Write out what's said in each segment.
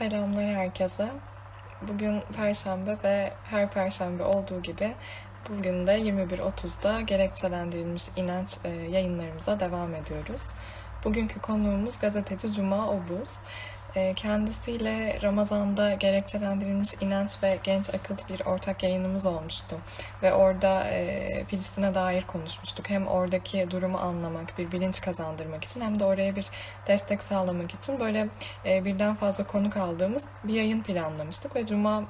Selamlar herkese. Bugün Perşembe ve her Perşembe olduğu gibi bugün de 21.30'da gerekçelendirilmiş inanç e, yayınlarımıza devam ediyoruz. Bugünkü konuğumuz gazeteci Cuma Obuz. Ee, kendisiyle Ramazan'da gerekçelendirilmiş inanç ve genç akıl bir ortak yayınımız olmuştu. Ve orada e, Filistin'e dair konuşmuştuk. Hem oradaki durumu anlamak, bir bilinç kazandırmak için hem de oraya bir destek sağlamak için böyle e, birden fazla konuk aldığımız bir yayın planlamıştık. Ve Cuma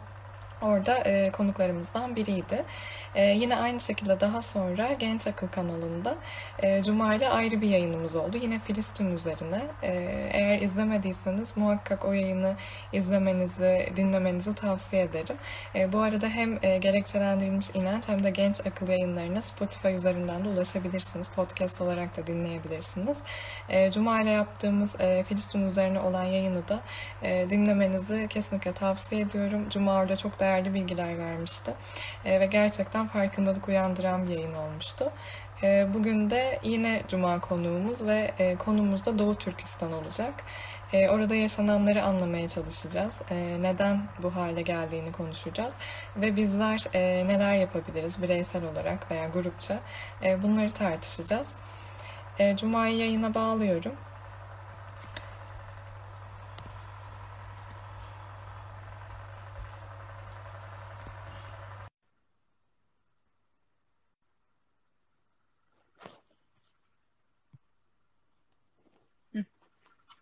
orada e, konuklarımızdan biriydi. E, yine aynı şekilde daha sonra Genç Akıl kanalında e, Cuma ile ayrı bir yayınımız oldu. Yine Filistin üzerine. E, eğer izlemediyseniz muhakkak o yayını izlemenizi, dinlemenizi tavsiye ederim. E, bu arada hem e, gerekçelendirilmiş inanç hem de Genç Akıl yayınlarına Spotify üzerinden de ulaşabilirsiniz. Podcast olarak da dinleyebilirsiniz. E, Cuma ile yaptığımız e, Filistin üzerine olan yayını da e, dinlemenizi kesinlikle tavsiye ediyorum. Cuma orada çok değerli bilgiler vermişti. E, ve gerçekten gerçekten farkındalık uyandıran bir yayın olmuştu. Ee, bugün de yine Cuma konuğumuz ve e, konumuz da Doğu Türkistan olacak. Ee, orada yaşananları anlamaya çalışacağız. Ee, neden bu hale geldiğini konuşacağız. Ve bizler e, neler yapabiliriz bireysel olarak veya grupça e, bunları tartışacağız. Cuma'yı yayına bağlıyorum.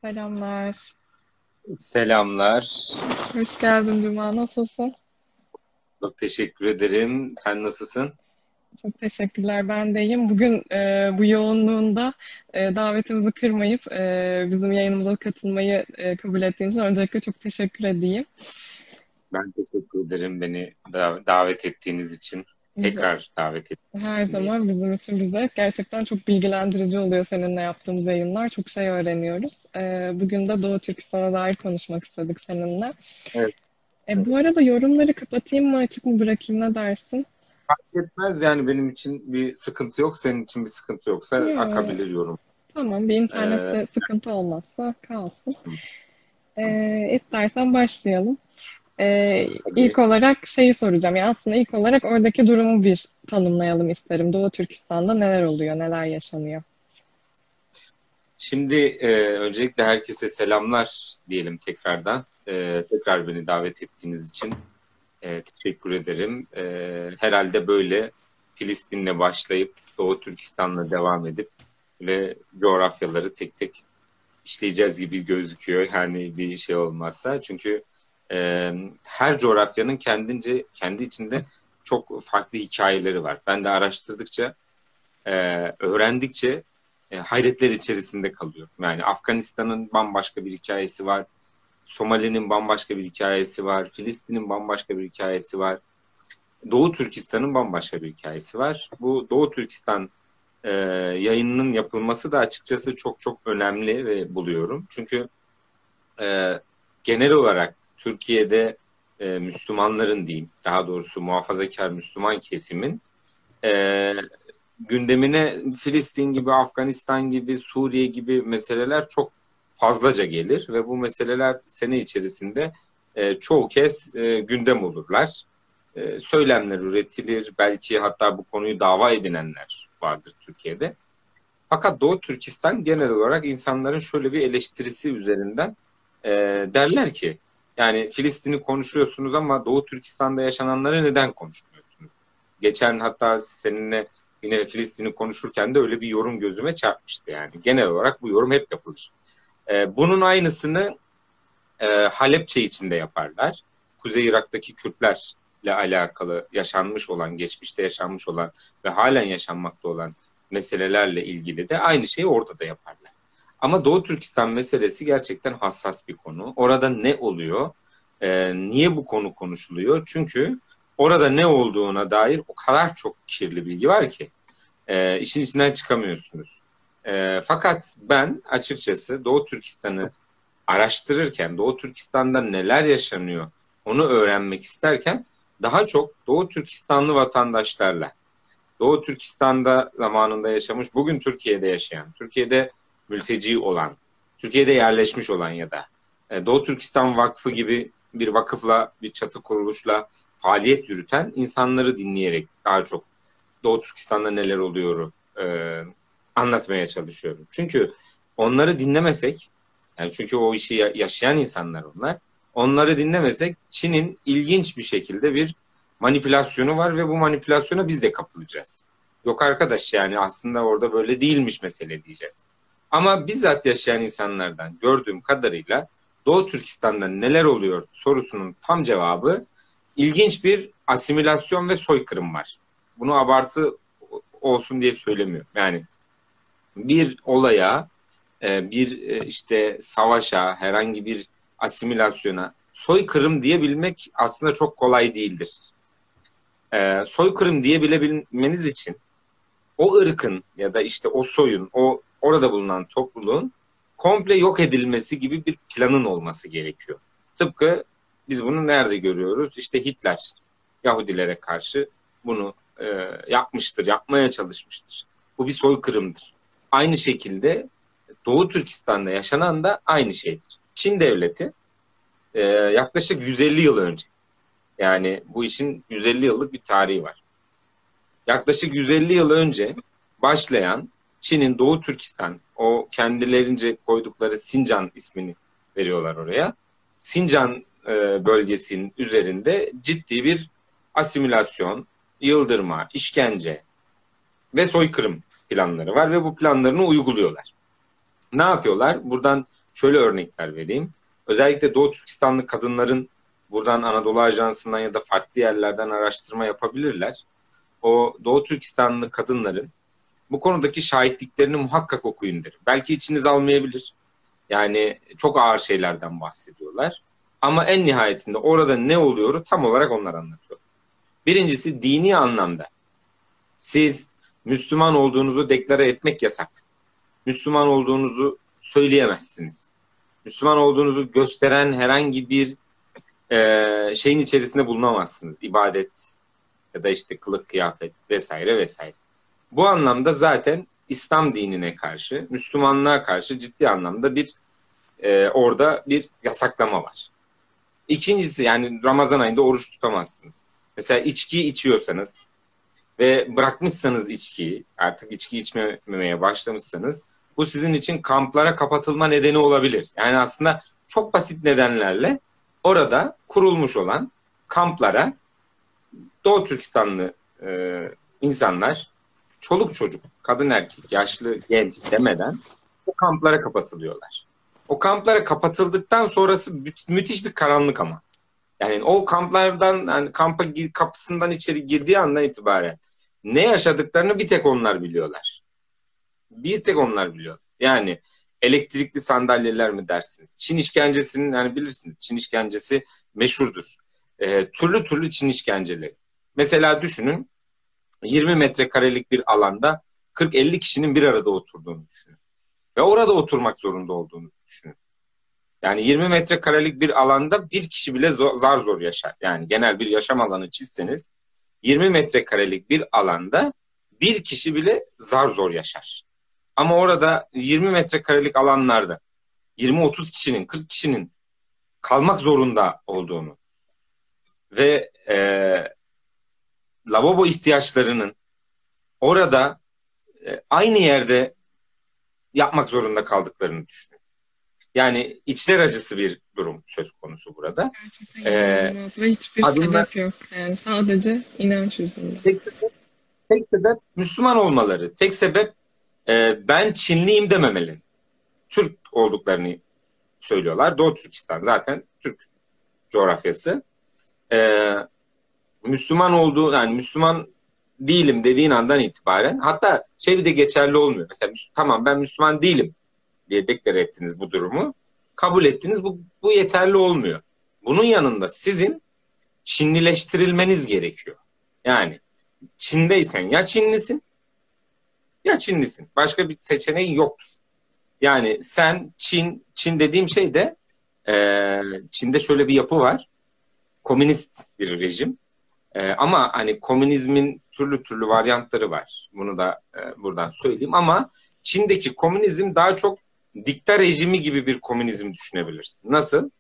Selamlar. Selamlar. Hoş geldin Cuma. Nasılsın? Çok teşekkür ederim. Sen nasılsın? Çok teşekkürler. Ben de iyiyim. Bugün e, bu yoğunluğunda e, davetimizi kırmayıp e, bizim yayınımıza katılmayı e, kabul ettiğin için öncelikle çok teşekkür edeyim. Ben teşekkür ederim beni davet ettiğiniz için. Tekrar davet ettim. Her zaman bizim için bize gerçekten çok bilgilendirici oluyor seninle yaptığımız yayınlar. Çok şey öğreniyoruz. Ee, bugün de Doğu Türkistan'a dair konuşmak istedik seninle. Evet. E, bu arada yorumları kapatayım mı açık mı bırakayım ne dersin? Fark etmez yani benim için bir sıkıntı yok. Senin için bir sıkıntı yoksa ya. akabilir yorum. Tamam bir internette ee... sıkıntı olmazsa kalsın. Ee, istersen başlayalım. Ee, ilk olarak şeyi soracağım. Yani aslında ilk olarak oradaki durumu bir tanımlayalım isterim. Doğu Türkistan'da neler oluyor, neler yaşanıyor? Şimdi e, öncelikle herkese selamlar diyelim tekrardan. E, tekrar beni davet ettiğiniz için e, teşekkür ederim. E, herhalde böyle Filistin'le başlayıp Doğu Türkistan'la devam edip ve coğrafyaları tek tek işleyeceğiz gibi gözüküyor. Yani bir şey olmazsa. Çünkü e, her coğrafyanın kendince kendi içinde çok farklı hikayeleri var. Ben de araştırdıkça, e, öğrendikçe e, hayretler içerisinde kalıyorum. Yani Afganistan'ın bambaşka bir hikayesi var. Somali'nin bambaşka bir hikayesi var. Filistin'in bambaşka bir hikayesi var. Doğu Türkistan'ın bambaşka bir hikayesi var. Bu Doğu Türkistan e, yayınının yapılması da açıkçası çok çok önemli ve buluyorum. Çünkü e, genel olarak Türkiye'de e, Müslümanların diyeyim, daha doğrusu muhafazakar Müslüman kesimin e, gündemine Filistin gibi, Afganistan gibi, Suriye gibi meseleler çok fazlaca gelir ve bu meseleler sene içerisinde e, çoğu kez e, gündem olurlar. E, söylemler üretilir, belki hatta bu konuyu dava edinenler vardır Türkiye'de. Fakat Doğu Türkistan genel olarak insanların şöyle bir eleştirisi üzerinden e, derler ki yani Filistin'i konuşuyorsunuz ama Doğu Türkistan'da yaşananları neden konuşmuyorsunuz? Geçen hatta seninle yine Filistin'i konuşurken de öyle bir yorum gözüme çarpmıştı yani. Genel olarak bu yorum hep yapılır. Ee, bunun aynısını e, Halepçe içinde yaparlar. Kuzey Irak'taki Kürtlerle alakalı yaşanmış olan, geçmişte yaşanmış olan ve halen yaşanmakta olan meselelerle ilgili de aynı şeyi orada da yaparlar. Ama Doğu Türkistan meselesi gerçekten hassas bir konu. Orada ne oluyor? Ee, niye bu konu konuşuluyor? Çünkü orada ne olduğuna dair o kadar çok kirli bilgi var ki e, işin içinden çıkamıyorsunuz. E, fakat ben açıkçası Doğu Türkistan'ı araştırırken, Doğu Türkistan'da neler yaşanıyor onu öğrenmek isterken daha çok Doğu Türkistanlı vatandaşlarla, Doğu Türkistan'da zamanında yaşamış, bugün Türkiye'de yaşayan, Türkiye'de mülteci olan, Türkiye'de yerleşmiş olan ya da e, Doğu Türkistan Vakfı gibi bir vakıfla, bir çatı kuruluşla faaliyet yürüten insanları dinleyerek daha çok Doğu Türkistan'da neler oluyor e, anlatmaya çalışıyorum. Çünkü onları dinlemesek, yani çünkü o işi yaşayan insanlar onlar, onları dinlemesek Çin'in ilginç bir şekilde bir manipülasyonu var ve bu manipülasyona biz de kapılacağız. Yok arkadaş yani aslında orada böyle değilmiş mesele diyeceğiz. Ama bizzat yaşayan insanlardan gördüğüm kadarıyla Doğu Türkistan'da neler oluyor sorusunun tam cevabı ilginç bir asimilasyon ve soykırım var. Bunu abartı olsun diye söylemiyorum. Yani bir olaya, e, bir e, işte savaşa, herhangi bir asimilasyona soykırım diyebilmek aslında çok kolay değildir. E, soykırım diyebilmeniz için o ırkın ya da işte o soyun, o orada bulunan topluluğun komple yok edilmesi gibi bir planın olması gerekiyor. Tıpkı biz bunu nerede görüyoruz? İşte Hitler Yahudilere karşı bunu e, yapmıştır, yapmaya çalışmıştır. Bu bir soykırımdır. Aynı şekilde Doğu Türkistan'da yaşanan da aynı şeydir. Çin devleti e, yaklaşık 150 yıl önce yani bu işin 150 yıllık bir tarihi var. Yaklaşık 150 yıl önce başlayan Çin'in Doğu Türkistan o kendilerince koydukları Sincan ismini veriyorlar oraya. Sincan e, bölgesinin üzerinde ciddi bir asimilasyon, yıldırma, işkence ve soykırım planları var ve bu planlarını uyguluyorlar. Ne yapıyorlar? Buradan şöyle örnekler vereyim. Özellikle Doğu Türkistanlı kadınların buradan Anadolu Ajansı'ndan ya da farklı yerlerden araştırma yapabilirler. O Doğu Türkistanlı kadınların bu konudaki şahitliklerini muhakkak okuyun derim. Belki içiniz almayabilir. Yani çok ağır şeylerden bahsediyorlar. Ama en nihayetinde orada ne oluyor tam olarak onlar anlatıyor. Birincisi dini anlamda. Siz Müslüman olduğunuzu deklare etmek yasak. Müslüman olduğunuzu söyleyemezsiniz. Müslüman olduğunuzu gösteren herhangi bir e, şeyin içerisinde bulunamazsınız. İbadet ya da işte kılık kıyafet vesaire vesaire. Bu anlamda zaten İslam dinine karşı, Müslümanlığa karşı ciddi anlamda bir e, orada bir yasaklama var. İkincisi yani Ramazan ayında oruç tutamazsınız. Mesela içki içiyorsanız ve bırakmışsanız içkiyi, artık içki içmemeye başlamışsanız bu sizin için kamplara kapatılma nedeni olabilir. Yani aslında çok basit nedenlerle orada kurulmuş olan kamplara Doğu Türkistanlı e, insanlar çoluk çocuk, kadın erkek, yaşlı, genç demeden o kamplara kapatılıyorlar. O kamplara kapatıldıktan sonrası mü- müthiş bir karanlık ama. Yani o kamplardan yani kampa kapısından içeri girdiği andan itibaren ne yaşadıklarını bir tek onlar biliyorlar. Bir tek onlar biliyor. Yani elektrikli sandalyeler mi dersiniz? Çin işkencesinin yani bilirsiniz Çin işkencesi meşhurdur. Ee, türlü türlü Çin işkenceleri. Mesela düşünün 20 metrekarelik bir alanda 40-50 kişinin bir arada oturduğunu düşünün. Ve orada oturmak zorunda olduğunu düşünün. Yani 20 metrekarelik bir alanda bir kişi bile zar zor yaşar. Yani genel bir yaşam alanı çizseniz 20 metrekarelik bir alanda bir kişi bile zar zor yaşar. Ama orada 20 metrekarelik alanlarda 20-30 kişinin, 40 kişinin kalmak zorunda olduğunu ve e, lavabo ihtiyaçlarının orada e, aynı yerde yapmak zorunda kaldıklarını düşünüyorum. Yani içler acısı bir durum söz konusu burada. Gerçekten ee, ve hiçbir adımlar, sebep yok. Yani sadece inanç yüzünden. Tek sebep, tek sebep Müslüman olmaları. Tek sebep e, ben Çinliyim dememeleri. Türk olduklarını söylüyorlar. Doğu Türkistan zaten Türk coğrafyası. E, Müslüman olduğu yani Müslüman değilim dediğin andan itibaren hatta şey bir de geçerli olmuyor. Mesela tamam ben Müslüman değilim diye deklare ettiniz bu durumu. Kabul ettiniz bu, bu yeterli olmuyor. Bunun yanında sizin Çinlileştirilmeniz gerekiyor. Yani Çin'deysen ya Çinlisin ya Çinlisin. Başka bir seçeneğin yoktur. Yani sen Çin, Çin dediğim şey de e, Çin'de şöyle bir yapı var. Komünist bir rejim. E, ama hani komünizmin türlü türlü varyantları var. Bunu da e, buradan söyleyeyim. Ama Çin'deki komünizm daha çok dikta rejimi gibi bir komünizm düşünebilirsin. Nasıl?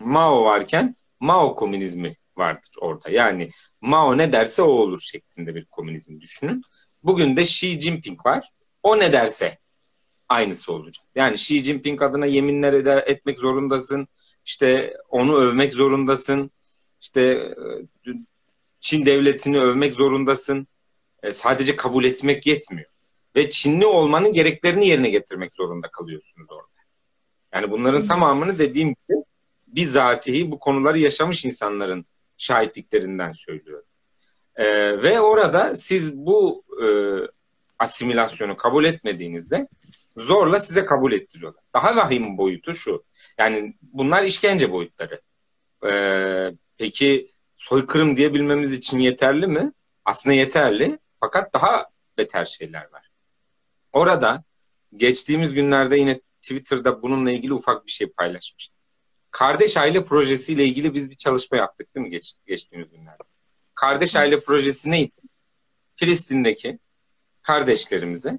Mao varken Mao komünizmi vardır orada. Yani Mao ne derse o olur şeklinde bir komünizm düşünün. Bugün de Xi Jinping var. O ne derse aynısı olacak. Yani Xi Jinping adına yeminler eder, etmek zorundasın. İşte onu övmek zorundasın. İşte e, Çin devletini övmek zorundasın. E, sadece kabul etmek yetmiyor. Ve Çinli olmanın gereklerini yerine getirmek zorunda kalıyorsunuz orada. Yani bunların tamamını dediğim gibi bizatihi bu konuları yaşamış insanların şahitliklerinden söylüyorum. E, ve orada siz bu e, asimilasyonu kabul etmediğinizde zorla size kabul ettiriyorlar. Daha vahim boyutu şu. Yani bunlar işkence boyutları. Ee, peki soykırım diyebilmemiz için yeterli mi? Aslında yeterli. Fakat daha beter şeyler var. Orada geçtiğimiz günlerde yine Twitter'da bununla ilgili ufak bir şey paylaşmıştım. Kardeş Aile Projesi ile ilgili biz bir çalışma yaptık değil mi geç, geçtiğimiz günlerde? Kardeş Aile Projesi neydi? Filistin'deki kardeşlerimize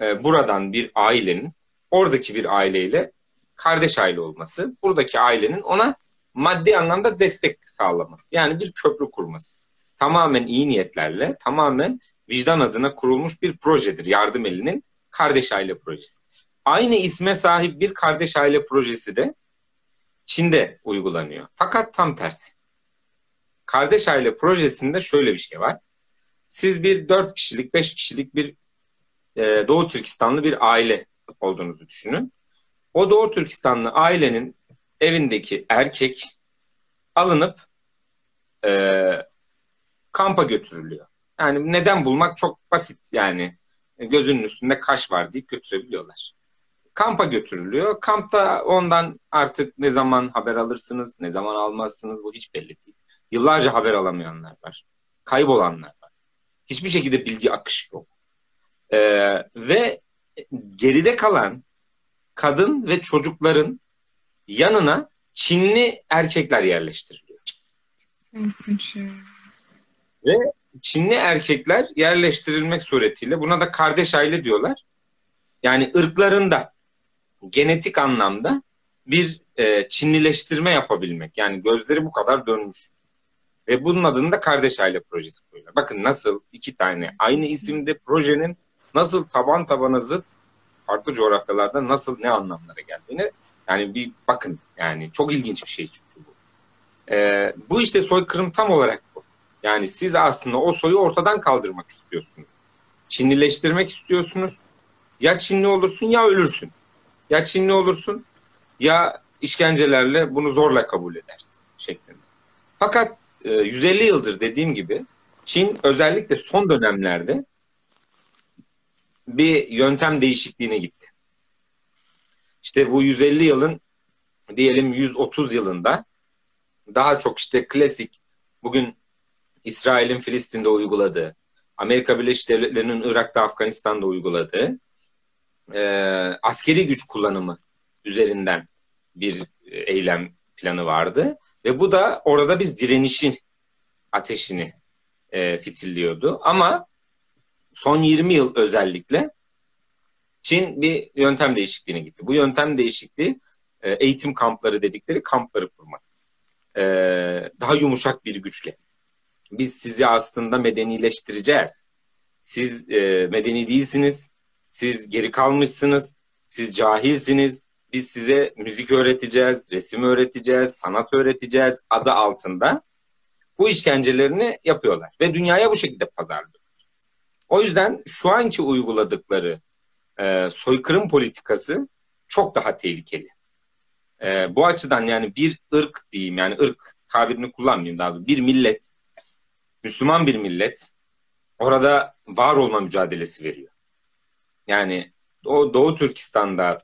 e, buradan bir ailenin oradaki bir aileyle kardeş aile olması, buradaki ailenin ona maddi anlamda destek sağlaması. Yani bir köprü kurması. Tamamen iyi niyetlerle, tamamen vicdan adına kurulmuş bir projedir. Yardım elinin kardeş aile projesi. Aynı isme sahip bir kardeş aile projesi de Çin'de uygulanıyor. Fakat tam tersi. Kardeş aile projesinde şöyle bir şey var. Siz bir dört kişilik, beş kişilik bir e, Doğu Türkistanlı bir aile olduğunuzu düşünün. O Doğu Türkistanlı ailenin evindeki erkek alınıp e, kampa götürülüyor. Yani neden bulmak çok basit yani. Gözünün üstünde kaş var deyip götürebiliyorlar. Kampa götürülüyor. Kampta ondan artık ne zaman haber alırsınız, ne zaman almazsınız bu hiç belli değil. Yıllarca haber alamayanlar var. Kaybolanlar var. Hiçbir şekilde bilgi akışı yok. Ee, ve geride kalan kadın ve çocukların yanına Çinli erkekler yerleştiriliyor. Ve Çinli erkekler yerleştirilmek suretiyle buna da kardeş aile diyorlar. Yani ırklarında genetik anlamda bir e, Çinlileştirme yapabilmek. Yani gözleri bu kadar dönmüş. Ve bunun adını da kardeş aile projesi koyuyorlar. Bakın nasıl iki tane aynı isimde projenin nasıl taban tabana zıt farklı coğrafyalarda nasıl ne anlamlara geldiğini yani bir bakın yani çok ilginç bir şey çünkü bu. Ee, bu işte soykırım tam olarak bu. Yani siz aslında o soyu ortadan kaldırmak istiyorsunuz. Çinlileştirmek istiyorsunuz. Ya Çinli olursun ya ölürsün. Ya Çinli olursun ya işkencelerle bunu zorla kabul edersin şeklinde. Fakat e, 150 yıldır dediğim gibi Çin özellikle son dönemlerde bir yöntem değişikliğine gitti. İşte bu 150 yılın diyelim 130 yılında daha çok işte klasik bugün İsrail'in Filistin'de uyguladığı, Amerika Birleşik Devletleri'nin Irak'ta, Afganistan'da uyguladığı e, askeri güç kullanımı üzerinden bir eylem planı vardı. Ve bu da orada bir direnişin ateşini e, fitilliyordu. Ama son 20 yıl özellikle Çin bir yöntem değişikliğine gitti. Bu yöntem değişikliği e, eğitim kampları dedikleri kampları kurmak. E, daha yumuşak bir güçle. Biz sizi aslında medenileştireceğiz. Siz e, medeni değilsiniz. Siz geri kalmışsınız. Siz cahilsiniz. Biz size müzik öğreteceğiz, resim öğreteceğiz, sanat öğreteceğiz adı altında bu işkencelerini yapıyorlar. Ve dünyaya bu şekilde pazarlıyor. O yüzden şu anki uyguladıkları e, soykırım politikası çok daha tehlikeli. E, bu açıdan yani bir ırk diyeyim yani ırk tabirini kullanmayayım daha doğrusu bir millet, Müslüman bir millet orada var olma mücadelesi veriyor. Yani o Doğu Türkistan'da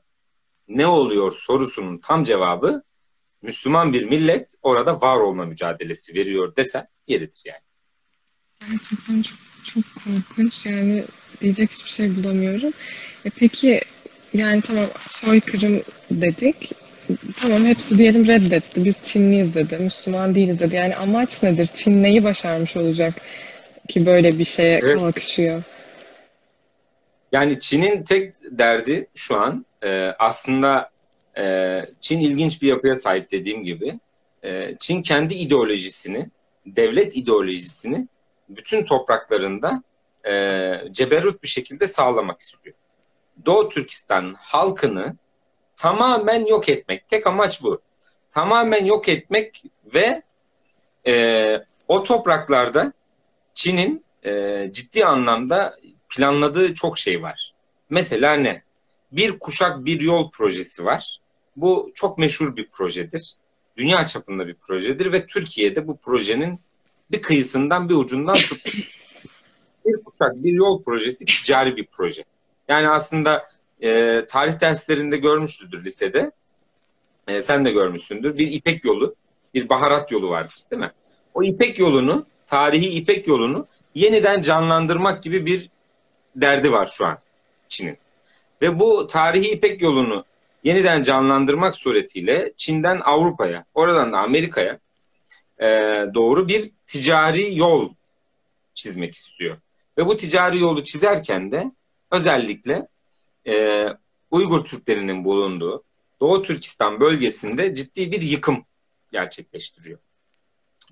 ne oluyor sorusunun tam cevabı Müslüman bir millet orada var olma mücadelesi veriyor desen yeridir yani. Gerçekten çok çok korkunç yani diyecek hiçbir şey bulamıyorum. E peki yani tamam soykırım dedik. Tamam hepsi diyelim reddetti. Biz Çinliyiz dedi. Müslüman değiliz dedi. Yani amaç nedir? Çin neyi başarmış olacak ki böyle bir şeye evet. kalkışıyor? Yani Çin'in tek derdi şu an e, aslında e, Çin ilginç bir yapıya sahip dediğim gibi. E, Çin kendi ideolojisini, devlet ideolojisini bütün topraklarında e, ceberut bir şekilde sağlamak istiyor. Doğu Türkistan halkını tamamen yok etmek. Tek amaç bu. Tamamen yok etmek ve e, o topraklarda Çin'in e, ciddi anlamda planladığı çok şey var. Mesela ne? Bir kuşak bir yol projesi var. Bu çok meşhur bir projedir. Dünya çapında bir projedir ve Türkiye'de bu projenin bir kıyısından bir ucundan tutmuştur. bir kuşak bir yol projesi ticari bir proje. Yani aslında e, tarih derslerinde görmüştür lisede. E, sen de görmüşsündür. Bir İpek yolu, bir baharat yolu vardır değil mi? O İpek yolunu, tarihi İpek yolunu yeniden canlandırmak gibi bir derdi var şu an Çin'in. Ve bu tarihi İpek yolunu yeniden canlandırmak suretiyle Çin'den Avrupa'ya, oradan da Amerika'ya e, doğru bir ticari yol çizmek istiyor. Ve bu ticari yolu çizerken de özellikle e, Uygur Türklerinin bulunduğu Doğu Türkistan bölgesinde ciddi bir yıkım gerçekleştiriyor.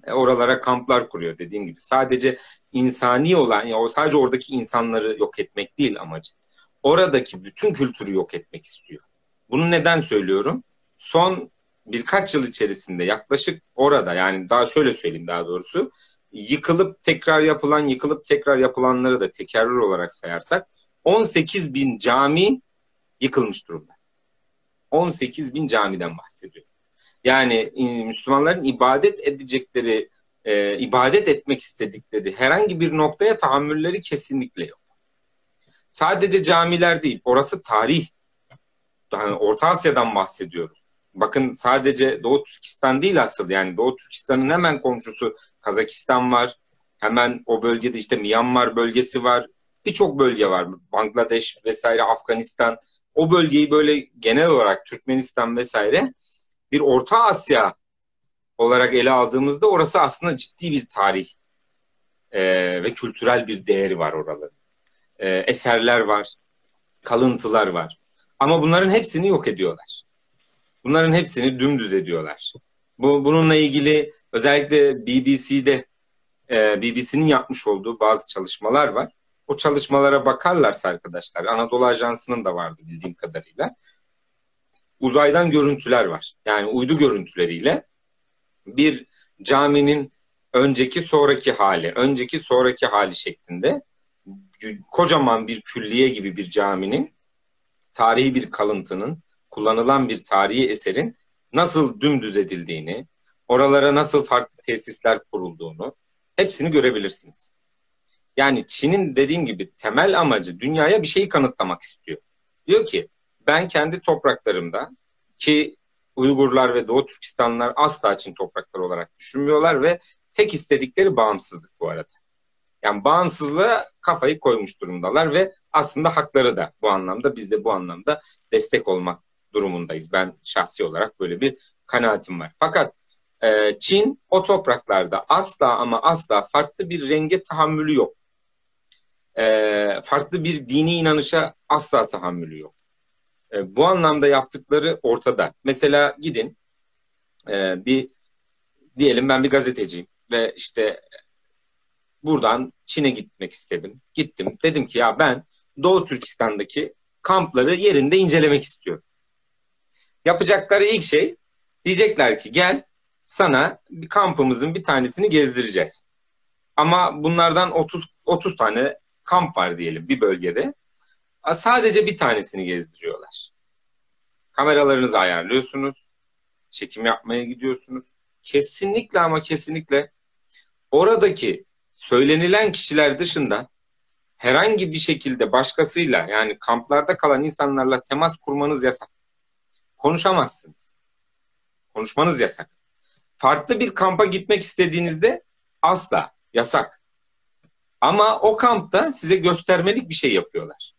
E, oralara kamplar kuruyor dediğim gibi. Sadece insani olan, yani sadece oradaki insanları yok etmek değil amacı. Oradaki bütün kültürü yok etmek istiyor. Bunu neden söylüyorum? Son birkaç yıl içerisinde yaklaşık orada yani daha şöyle söyleyeyim daha doğrusu yıkılıp tekrar yapılan yıkılıp tekrar yapılanları da tekerrür olarak sayarsak 18 bin cami yıkılmış durumda. 18 bin camiden bahsediyorum. Yani Müslümanların ibadet edecekleri, e, ibadet etmek istedikleri herhangi bir noktaya tahammülleri kesinlikle yok. Sadece camiler değil, orası tarih. Yani Orta Asya'dan bahsediyoruz. Bakın sadece Doğu Türkistan değil asıl yani Doğu Türkistan'ın hemen komşusu Kazakistan var. Hemen o bölgede işte Myanmar bölgesi var. Birçok bölge var. Bangladeş vesaire Afganistan. O bölgeyi böyle genel olarak Türkmenistan vesaire bir Orta Asya olarak ele aldığımızda orası aslında ciddi bir tarih e, ve kültürel bir değeri var oraların. E, eserler var, kalıntılar var. Ama bunların hepsini yok ediyorlar. Bunların hepsini dümdüz ediyorlar. Bu bununla ilgili özellikle BBC'de e, BBC'nin yapmış olduğu bazı çalışmalar var. O çalışmalara bakarlarsa arkadaşlar, Anadolu Ajansı'nın da vardı bildiğim kadarıyla. Uzaydan görüntüler var. Yani uydu görüntüleriyle bir caminin önceki sonraki hali, önceki sonraki hali şeklinde kocaman bir külliye gibi bir caminin tarihi bir kalıntının kullanılan bir tarihi eserin nasıl dümdüz edildiğini, oralara nasıl farklı tesisler kurulduğunu hepsini görebilirsiniz. Yani Çin'in dediğim gibi temel amacı dünyaya bir şeyi kanıtlamak istiyor. Diyor ki ben kendi topraklarımda ki Uygurlar ve Doğu Türkistanlar asla Çin toprakları olarak düşünmüyorlar ve tek istedikleri bağımsızlık bu arada. Yani bağımsızlığa kafayı koymuş durumdalar ve aslında hakları da bu anlamda biz de bu anlamda destek olmak durumundayız. Ben şahsi olarak böyle bir kanaatim var. Fakat e, Çin o topraklarda asla ama asla farklı bir renge tahammülü yok. E, farklı bir dini inanışa asla tahammülü yok. E, bu anlamda yaptıkları ortada. Mesela gidin e, bir diyelim ben bir gazeteciyim ve işte buradan Çin'e gitmek istedim. Gittim. Dedim ki ya ben Doğu Türkistan'daki kampları yerinde incelemek istiyorum. Yapacakları ilk şey diyecekler ki gel sana bir kampımızın bir tanesini gezdireceğiz. Ama bunlardan 30 30 tane kamp var diyelim bir bölgede. Sadece bir tanesini gezdiriyorlar. Kameralarınızı ayarlıyorsunuz. Çekim yapmaya gidiyorsunuz. Kesinlikle ama kesinlikle oradaki söylenilen kişiler dışında herhangi bir şekilde başkasıyla yani kamplarda kalan insanlarla temas kurmanız yasak. Konuşamazsınız. Konuşmanız yasak. Farklı bir kampa gitmek istediğinizde asla yasak. Ama o kampta size göstermelik bir şey yapıyorlar.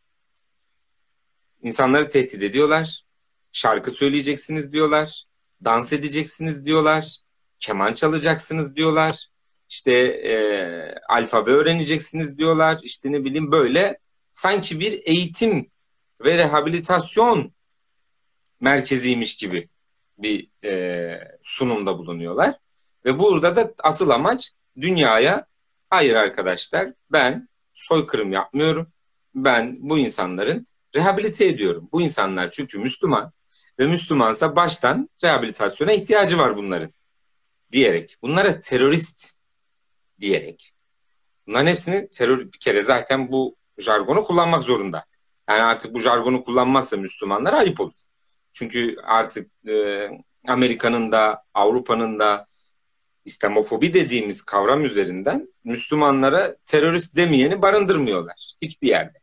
İnsanları tehdit ediyorlar. Şarkı söyleyeceksiniz diyorlar. Dans edeceksiniz diyorlar. Keman çalacaksınız diyorlar. İşte e, alfabe öğreneceksiniz diyorlar. İşte ne bileyim böyle sanki bir eğitim ve rehabilitasyon merkeziymiş gibi bir e, sunumda bulunuyorlar. Ve burada da asıl amaç dünyaya hayır arkadaşlar ben soykırım yapmıyorum. Ben bu insanların rehabilite ediyorum. Bu insanlar çünkü Müslüman ve Müslümansa baştan rehabilitasyona ihtiyacı var bunların diyerek. Bunlara terörist diyerek. Bunların hepsini terör bir kere zaten bu jargonu kullanmak zorunda. Yani artık bu jargonu kullanmazsa Müslümanlar ayıp olur. Çünkü artık e, Amerika'nın da Avrupa'nın da İslamofobi dediğimiz kavram üzerinden Müslümanlara terörist demeyeni barındırmıyorlar hiçbir yerde.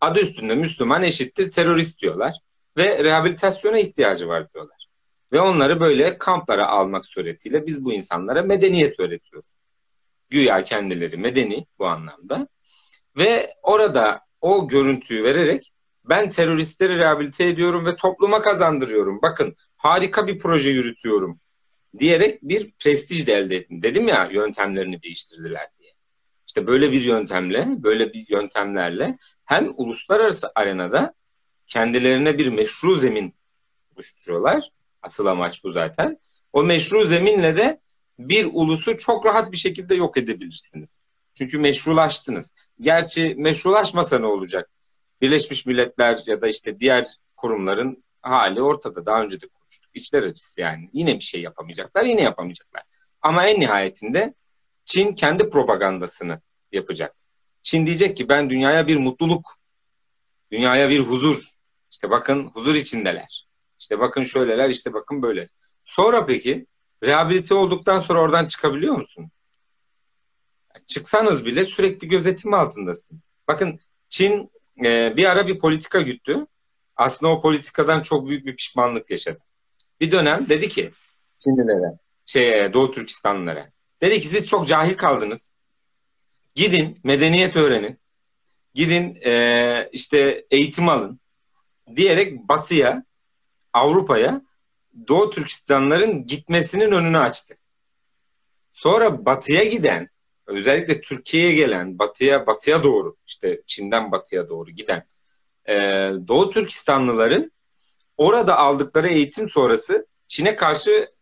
Adı üstünde Müslüman eşittir terörist diyorlar ve rehabilitasyona ihtiyacı var diyorlar. Ve onları böyle kamplara almak suretiyle biz bu insanlara medeniyet öğretiyoruz. Güya kendileri medeni bu anlamda. Ve orada o görüntüyü vererek ben teröristleri rehabilite ediyorum ve topluma kazandırıyorum. Bakın harika bir proje yürütüyorum diyerek bir prestij de elde ettim. Dedim ya yöntemlerini değiştirdiler diye. İşte böyle bir yöntemle, böyle bir yöntemlerle hem uluslararası arenada kendilerine bir meşru zemin oluşturuyorlar. Asıl amaç bu zaten. O meşru zeminle de bir ulusu çok rahat bir şekilde yok edebilirsiniz. Çünkü meşrulaştınız. Gerçi meşrulaşmasa ne olacak? Birleşmiş Milletler ya da işte diğer kurumların hali ortada. Daha önce de konuştuk. İçler acısı yani. Yine bir şey yapamayacaklar, yine yapamayacaklar. Ama en nihayetinde Çin kendi propagandasını yapacak. Çin diyecek ki ben dünyaya bir mutluluk, dünyaya bir huzur. İşte bakın huzur içindeler. İşte bakın şöyleler, işte bakın böyle. Sonra peki rehabilite olduktan sonra oradan çıkabiliyor musun? Çıksanız bile sürekli gözetim altındasınız. Bakın Çin e, bir ara bir politika güttü. Aslında o politikadan çok büyük bir pişmanlık yaşadı. Bir dönem dedi ki Çinlilere, şey, Doğu Türkistanlılara. Dedi ki siz çok cahil kaldınız. Gidin medeniyet öğrenin. Gidin e, işte eğitim alın. Diyerek batıya, Avrupa'ya Doğu Türkistanların gitmesinin önünü açtı. Sonra batıya giden, özellikle Türkiye'ye gelen, batıya batıya doğru, işte Çin'den batıya doğru giden e, Doğu Türkistanlıların orada aldıkları eğitim sonrası Çin'e karşı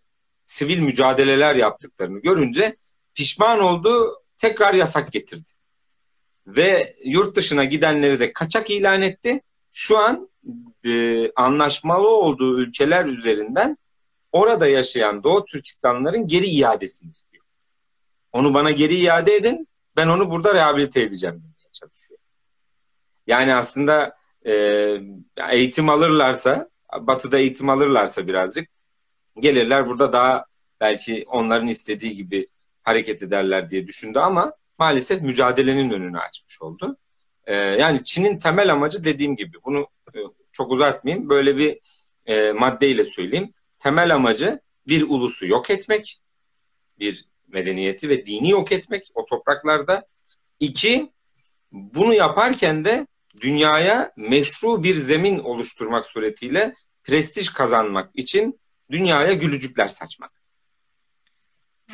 sivil mücadeleler yaptıklarını görünce pişman oldu, tekrar yasak getirdi. Ve yurt dışına gidenleri de kaçak ilan etti. Şu an e, anlaşmalı olduğu ülkeler üzerinden orada yaşayan Doğu Türkistanlıların geri iadesini istiyor. Onu bana geri iade edin, ben onu burada rehabilite edeceğim demeye çalışıyor. Yani aslında e, eğitim alırlarsa, batıda eğitim alırlarsa birazcık gelirler burada daha belki onların istediği gibi hareket ederler diye düşündü ama maalesef mücadelenin önünü açmış oldu. Ee, yani Çin'in temel amacı dediğim gibi bunu e, çok uzatmayayım böyle bir e, maddeyle söyleyeyim. Temel amacı bir ulusu yok etmek, bir medeniyeti ve dini yok etmek o topraklarda. İki, bunu yaparken de dünyaya meşru bir zemin oluşturmak suretiyle prestij kazanmak için dünyaya gülücükler saçmak.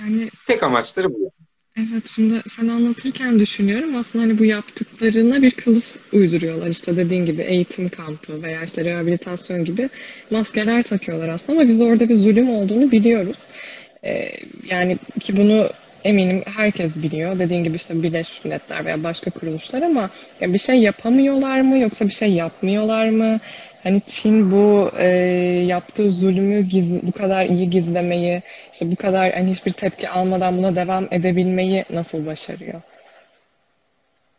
Yani tek amaçları bu. Evet şimdi sen anlatırken düşünüyorum aslında hani bu yaptıklarına bir kılıf uyduruyorlar işte dediğin gibi eğitim kampı veya işte rehabilitasyon gibi maskeler takıyorlar aslında ama biz orada bir zulüm olduğunu biliyoruz. Ee, yani ki bunu eminim herkes biliyor. Dediğin gibi işte Birleşmiş Milletler veya başka kuruluşlar ama ya bir şey yapamıyorlar mı yoksa bir şey yapmıyorlar mı? Hani Çin bu e, yaptığı zulmü giz, bu kadar iyi gizlemeyi, işte bu kadar hani hiçbir tepki almadan buna devam edebilmeyi nasıl başarıyor?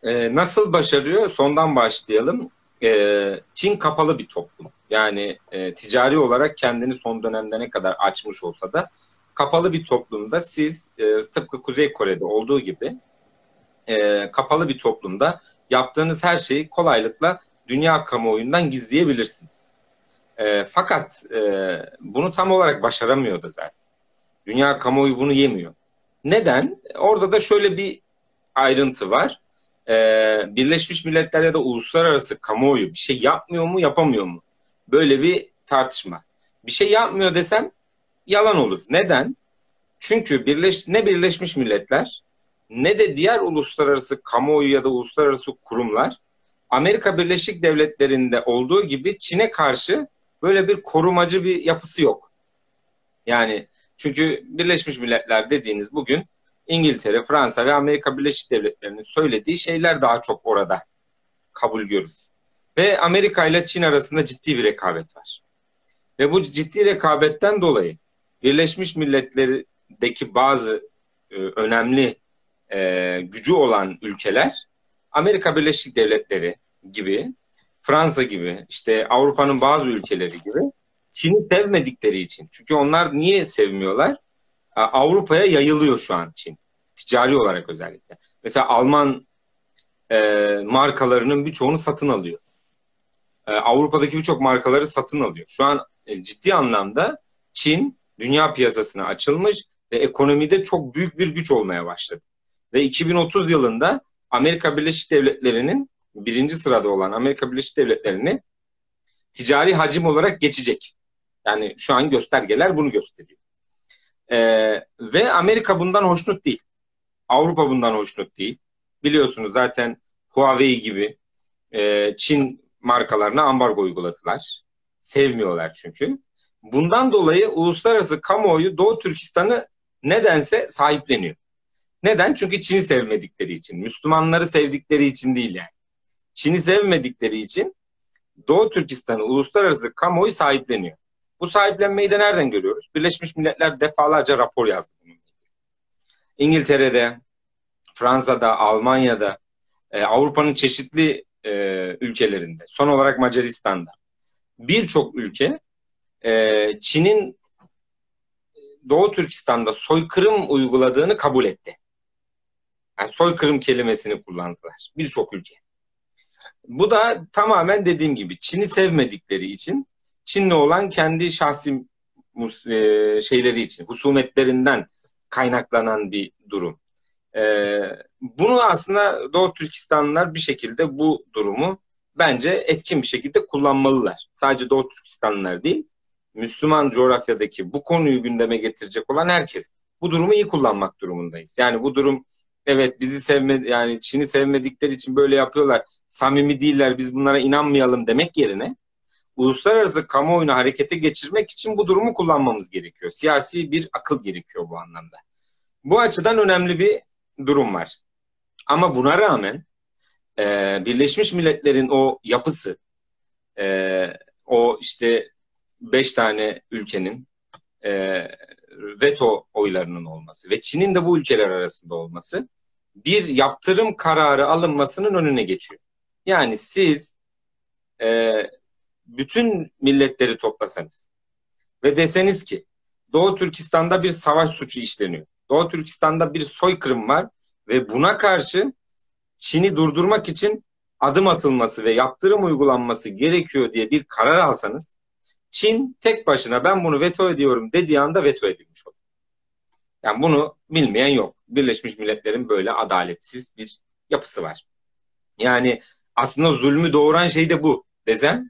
Ee, nasıl başarıyor? Sondan başlayalım. Ee, Çin kapalı bir toplum. Yani e, ticari olarak kendini son dönemde ne kadar açmış olsa da kapalı bir toplumda siz e, tıpkı Kuzey Kore'de olduğu gibi e, kapalı bir toplumda yaptığınız her şeyi kolaylıkla dünya kamuoyundan gizleyebilirsiniz. E, fakat e, bunu tam olarak başaramıyor da zaten. Dünya kamuoyu bunu yemiyor. Neden? Orada da şöyle bir ayrıntı var. E, Birleşmiş Milletler ya da uluslararası kamuoyu bir şey yapmıyor mu, yapamıyor mu? Böyle bir tartışma. Bir şey yapmıyor desem yalan olur. Neden? Çünkü birleş, ne Birleşmiş Milletler ne de diğer uluslararası kamuoyu ya da uluslararası kurumlar Amerika Birleşik Devletleri'nde olduğu gibi Çin'e karşı böyle bir korumacı bir yapısı yok. Yani çünkü Birleşmiş Milletler dediğiniz bugün İngiltere, Fransa ve Amerika Birleşik Devletleri'nin söylediği şeyler daha çok orada kabul görür. Ve Amerika ile Çin arasında ciddi bir rekabet var. Ve bu ciddi rekabetten dolayı Birleşmiş Milletler'deki bazı e, önemli e, gücü olan ülkeler Amerika Birleşik Devletleri gibi, Fransa gibi, işte Avrupa'nın bazı ülkeleri gibi Çin'i sevmedikleri için. Çünkü onlar niye sevmiyorlar? Avrupa'ya yayılıyor şu an Çin. Ticari olarak özellikle. Mesela Alman e, markalarının birçoğunu satın alıyor. E, Avrupa'daki birçok markaları satın alıyor. Şu an e, ciddi anlamda Çin dünya piyasasına açılmış ve ekonomide çok büyük bir güç olmaya başladı. Ve 2030 yılında Amerika Birleşik Devletleri'nin birinci sırada olan Amerika Birleşik Devletleri'ni ticari hacim olarak geçecek. Yani şu an göstergeler bunu gösteriyor. Ee, ve Amerika bundan hoşnut değil. Avrupa bundan hoşnut değil. Biliyorsunuz zaten Huawei gibi e, Çin markalarına ambargo uyguladılar. Sevmiyorlar çünkü. Bundan dolayı uluslararası kamuoyu Doğu Türkistan'ı nedense sahipleniyor. Neden? Çünkü Çin'i sevmedikleri için. Müslümanları sevdikleri için değil yani. Çin'i sevmedikleri için Doğu Türkistan'ı uluslararası kamuoyu sahipleniyor. Bu sahiplenmeyi de nereden görüyoruz? Birleşmiş Milletler defalarca rapor yazdı. İngiltere'de, Fransa'da, Almanya'da, e, Avrupa'nın çeşitli e, ülkelerinde, son olarak Macaristan'da birçok ülke e, Çin'in Doğu Türkistan'da soykırım uyguladığını kabul etti. Yani soykırım kelimesini kullandılar birçok ülke. Bu da tamamen dediğim gibi Çin'i sevmedikleri için Çin'le olan kendi şahsi e, şeyleri için, husumetlerinden kaynaklanan bir durum. E, bunu aslında Doğu Türkistanlılar bir şekilde bu durumu bence etkin bir şekilde kullanmalılar. Sadece Doğu Türkistanlılar değil, Müslüman coğrafyadaki bu konuyu gündeme getirecek olan herkes bu durumu iyi kullanmak durumundayız. Yani bu durum evet bizi sevme yani Çin'i sevmedikleri için böyle yapıyorlar. Samimi değiller biz bunlara inanmayalım demek yerine uluslararası kamuoyunu harekete geçirmek için bu durumu kullanmamız gerekiyor. Siyasi bir akıl gerekiyor bu anlamda. Bu açıdan önemli bir durum var. Ama buna rağmen Birleşmiş Milletler'in o yapısı, o işte beş tane ülkenin e, veto oylarının olması ve Çin'in de bu ülkeler arasında olması bir yaptırım kararı alınmasının önüne geçiyor. Yani siz e, bütün milletleri toplasanız ve deseniz ki Doğu Türkistan'da bir savaş suçu işleniyor. Doğu Türkistan'da bir soykırım var ve buna karşı Çin'i durdurmak için adım atılması ve yaptırım uygulanması gerekiyor diye bir karar alsanız Çin tek başına ben bunu veto ediyorum dediği anda veto edilmiş olur. Yani bunu bilmeyen yok. Birleşmiş Milletler'in böyle adaletsiz bir yapısı var. Yani aslında zulmü doğuran şey de bu desem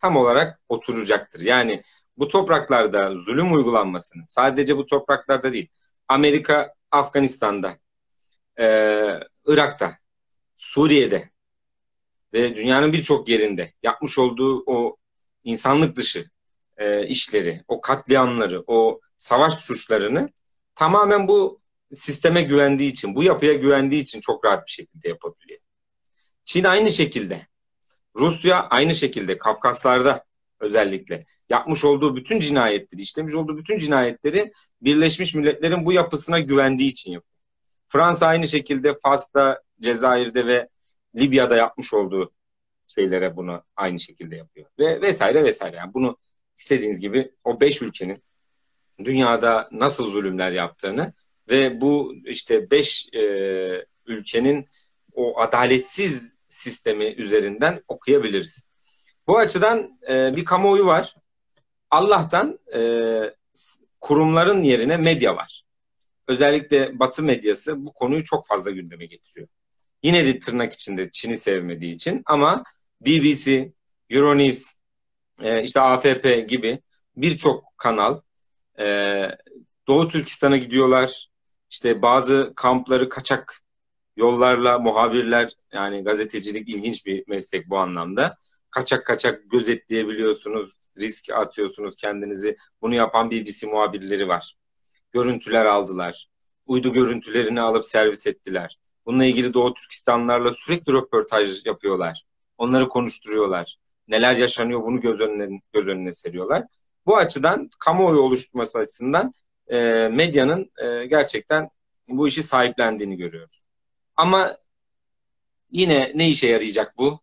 tam olarak oturacaktır. Yani bu topraklarda zulüm uygulanmasının sadece bu topraklarda değil Amerika Afganistan'da, e, Irak'ta, Suriye'de ve dünyanın birçok yerinde yapmış olduğu o insanlık dışı e, işleri, o katliamları, o savaş suçlarını tamamen bu sisteme güvendiği için, bu yapıya güvendiği için çok rahat bir şekilde yapabiliyor. Çin aynı şekilde, Rusya aynı şekilde Kafkaslarda özellikle yapmış olduğu bütün cinayetleri, işlemiş olduğu bütün cinayetleri Birleşmiş Milletler'in bu yapısına güvendiği için yapıyor. Fransa aynı şekilde Fas'ta, Cezayir'de ve Libya'da yapmış olduğu şeylere bunu aynı şekilde yapıyor. Ve vesaire vesaire. Yani bunu istediğiniz gibi o beş ülkenin dünyada nasıl zulümler yaptığını ve bu işte beş e, ülkenin o adaletsiz sistemi üzerinden okuyabiliriz. Bu açıdan e, bir kamuoyu var. Allah'tan e, kurumların yerine medya var. Özellikle Batı medyası bu konuyu çok fazla gündeme getiriyor. Yine de tırnak içinde Çin'i sevmediği için ama BBC, Euronews, e, işte AFP gibi birçok kanal e, Doğu Türkistan'a gidiyorlar. İşte bazı kampları kaçak yollarla muhabirler yani gazetecilik ilginç bir meslek bu anlamda. Kaçak kaçak gözetleyebiliyorsunuz, risk atıyorsunuz kendinizi. Bunu yapan BBC muhabirleri var. Görüntüler aldılar. Uydu görüntülerini alıp servis ettiler. Bununla ilgili Doğu Türkistanlarla sürekli röportaj yapıyorlar. Onları konuşturuyorlar. Neler yaşanıyor bunu göz önüne, göz önüne seriyorlar. Bu açıdan kamuoyu oluşturması açısından e, medyanın e, gerçekten bu işi sahiplendiğini görüyoruz. Ama yine ne işe yarayacak bu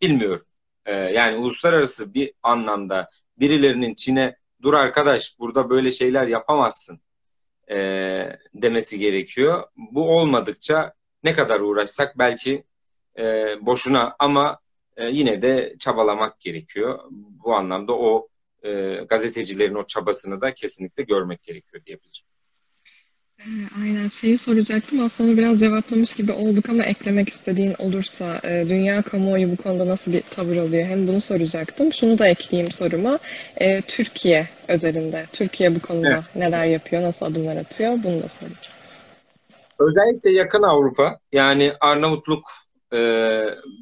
bilmiyorum. E, yani uluslararası bir anlamda birilerinin Çin'e dur arkadaş burada böyle şeyler yapamazsın e, demesi gerekiyor. Bu olmadıkça ne kadar uğraşsak belki e, boşuna ama e, yine de çabalamak gerekiyor. Bu anlamda o e, gazetecilerin o çabasını da kesinlikle görmek gerekiyor diyebilirim. Ee, aynen şeyi soracaktım aslında onu biraz cevaplamış gibi olduk ama eklemek istediğin olursa e, dünya kamuoyu bu konuda nasıl bir tavır alıyor hem bunu soracaktım. Şunu da ekleyeyim soruma. E, Türkiye özelinde, Türkiye bu konuda evet. neler yapıyor, nasıl adımlar atıyor bunu da sorayım. Özellikle yakın Avrupa yani Arnavutluk,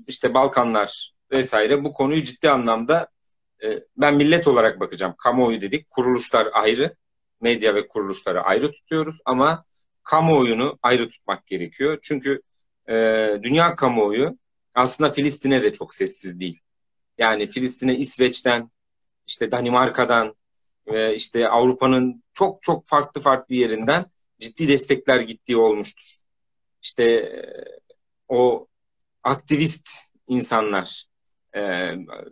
işte Balkanlar vesaire bu konuyu ciddi anlamda e, ben millet olarak bakacağım. Kamuoyu dedik, kuruluşlar ayrı, medya ve kuruluşları ayrı tutuyoruz ama kamuoyunu ayrı tutmak gerekiyor. Çünkü e, dünya kamuoyu aslında Filistin'e de çok sessiz değil. Yani Filistin'e İsveç'ten, işte Danimarka'dan ve işte Avrupa'nın çok çok farklı farklı yerinden ciddi destekler gittiği olmuştur. İşte e, o aktivist insanlar e,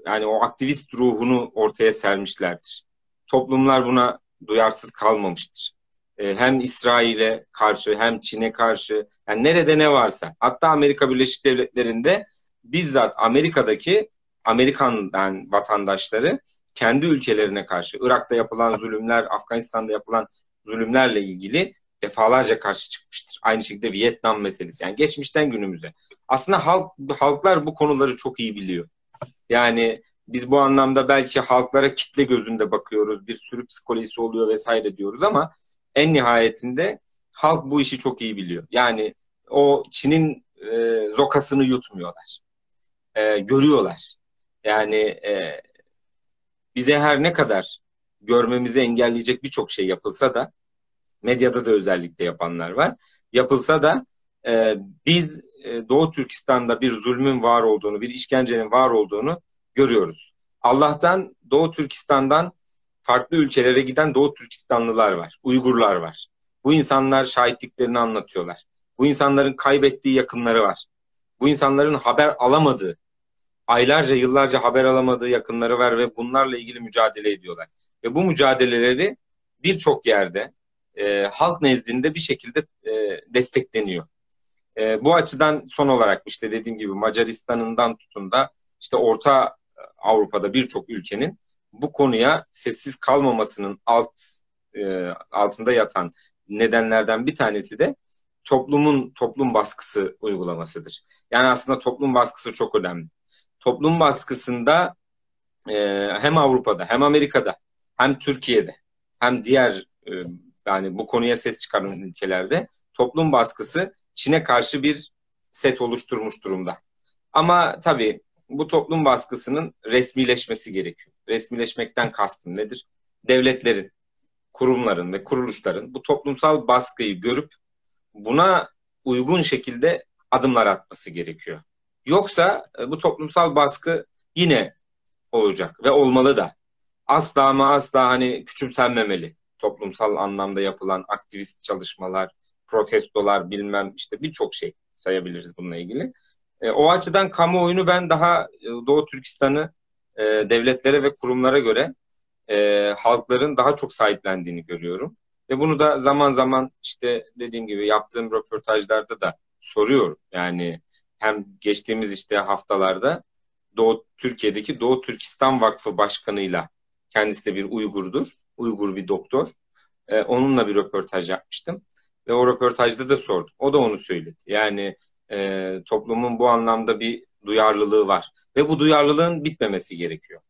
yani o aktivist ruhunu ortaya sermişlerdir. Toplumlar buna duyarsız kalmamıştır. E, hem İsrail'e karşı hem Çin'e karşı yani nerede ne varsa hatta Amerika Birleşik Devletleri'nde bizzat Amerika'daki Amerikan vatandaşları kendi ülkelerine karşı Irak'ta yapılan zulümler, Afganistan'da yapılan zulümlerle ilgili defalarca karşı çıkmıştır. Aynı şekilde Vietnam meselesi. Yani geçmişten günümüze. Aslında halk halklar bu konuları çok iyi biliyor. Yani biz bu anlamda belki halklara kitle gözünde bakıyoruz. Bir sürü psikolojisi oluyor vesaire diyoruz ama en nihayetinde halk bu işi çok iyi biliyor. Yani o Çin'in e, zokasını yutmuyorlar. E, görüyorlar. Yani e, bize her ne kadar görmemizi engelleyecek birçok şey yapılsa da medyada da özellikle yapanlar var. Yapılsa da e, biz e, Doğu Türkistan'da bir zulmün var olduğunu, bir işkencenin var olduğunu görüyoruz. Allah'tan Doğu Türkistan'dan farklı ülkelere giden Doğu Türkistanlılar var, Uygurlar var. Bu insanlar şahitliklerini anlatıyorlar. Bu insanların kaybettiği yakınları var. Bu insanların haber alamadığı, aylarca, yıllarca haber alamadığı yakınları var ve bunlarla ilgili mücadele ediyorlar. Ve bu mücadeleleri birçok yerde e, halk nezdinde bir şekilde e, destekleniyor. E, bu açıdan son olarak işte dediğim gibi Macaristan'ından tutun da işte Orta Avrupa'da birçok ülkenin bu konuya sessiz kalmamasının alt e, altında yatan nedenlerden bir tanesi de toplumun toplum baskısı uygulamasıdır. Yani aslında toplum baskısı çok önemli. Toplum baskısında e, hem Avrupa'da hem Amerika'da hem Türkiye'de hem diğer e, yani bu konuya ses çıkaran ülkelerde toplum baskısı Çin'e karşı bir set oluşturmuş durumda. Ama tabii bu toplum baskısının resmileşmesi gerekiyor. Resmileşmekten kastım nedir? Devletlerin, kurumların ve kuruluşların bu toplumsal baskıyı görüp buna uygun şekilde adımlar atması gerekiyor. Yoksa e, bu toplumsal baskı yine olacak ve olmalı da. Asla ama asla hani küçümsenmemeli toplumsal anlamda yapılan aktivist çalışmalar, protestolar bilmem işte birçok şey sayabiliriz bununla ilgili. E, o açıdan kamuoyunu ben daha e, Doğu Türkistan'ı e, devletlere ve kurumlara göre e, halkların daha çok sahiplendiğini görüyorum. Ve bunu da zaman zaman işte dediğim gibi yaptığım röportajlarda da soruyorum. Yani hem geçtiğimiz işte haftalarda Doğu Türkiye'deki Doğu Türkistan Vakfı Başkanı'yla kendisi de bir Uygur'dur. Uygur bir doktor. E, onunla bir röportaj yapmıştım. Ve o röportajda da sordum. O da onu söyledi. Yani e, toplumun bu anlamda bir duyarlılığı var. Ve bu duyarlılığın bitmemesi gerekiyor.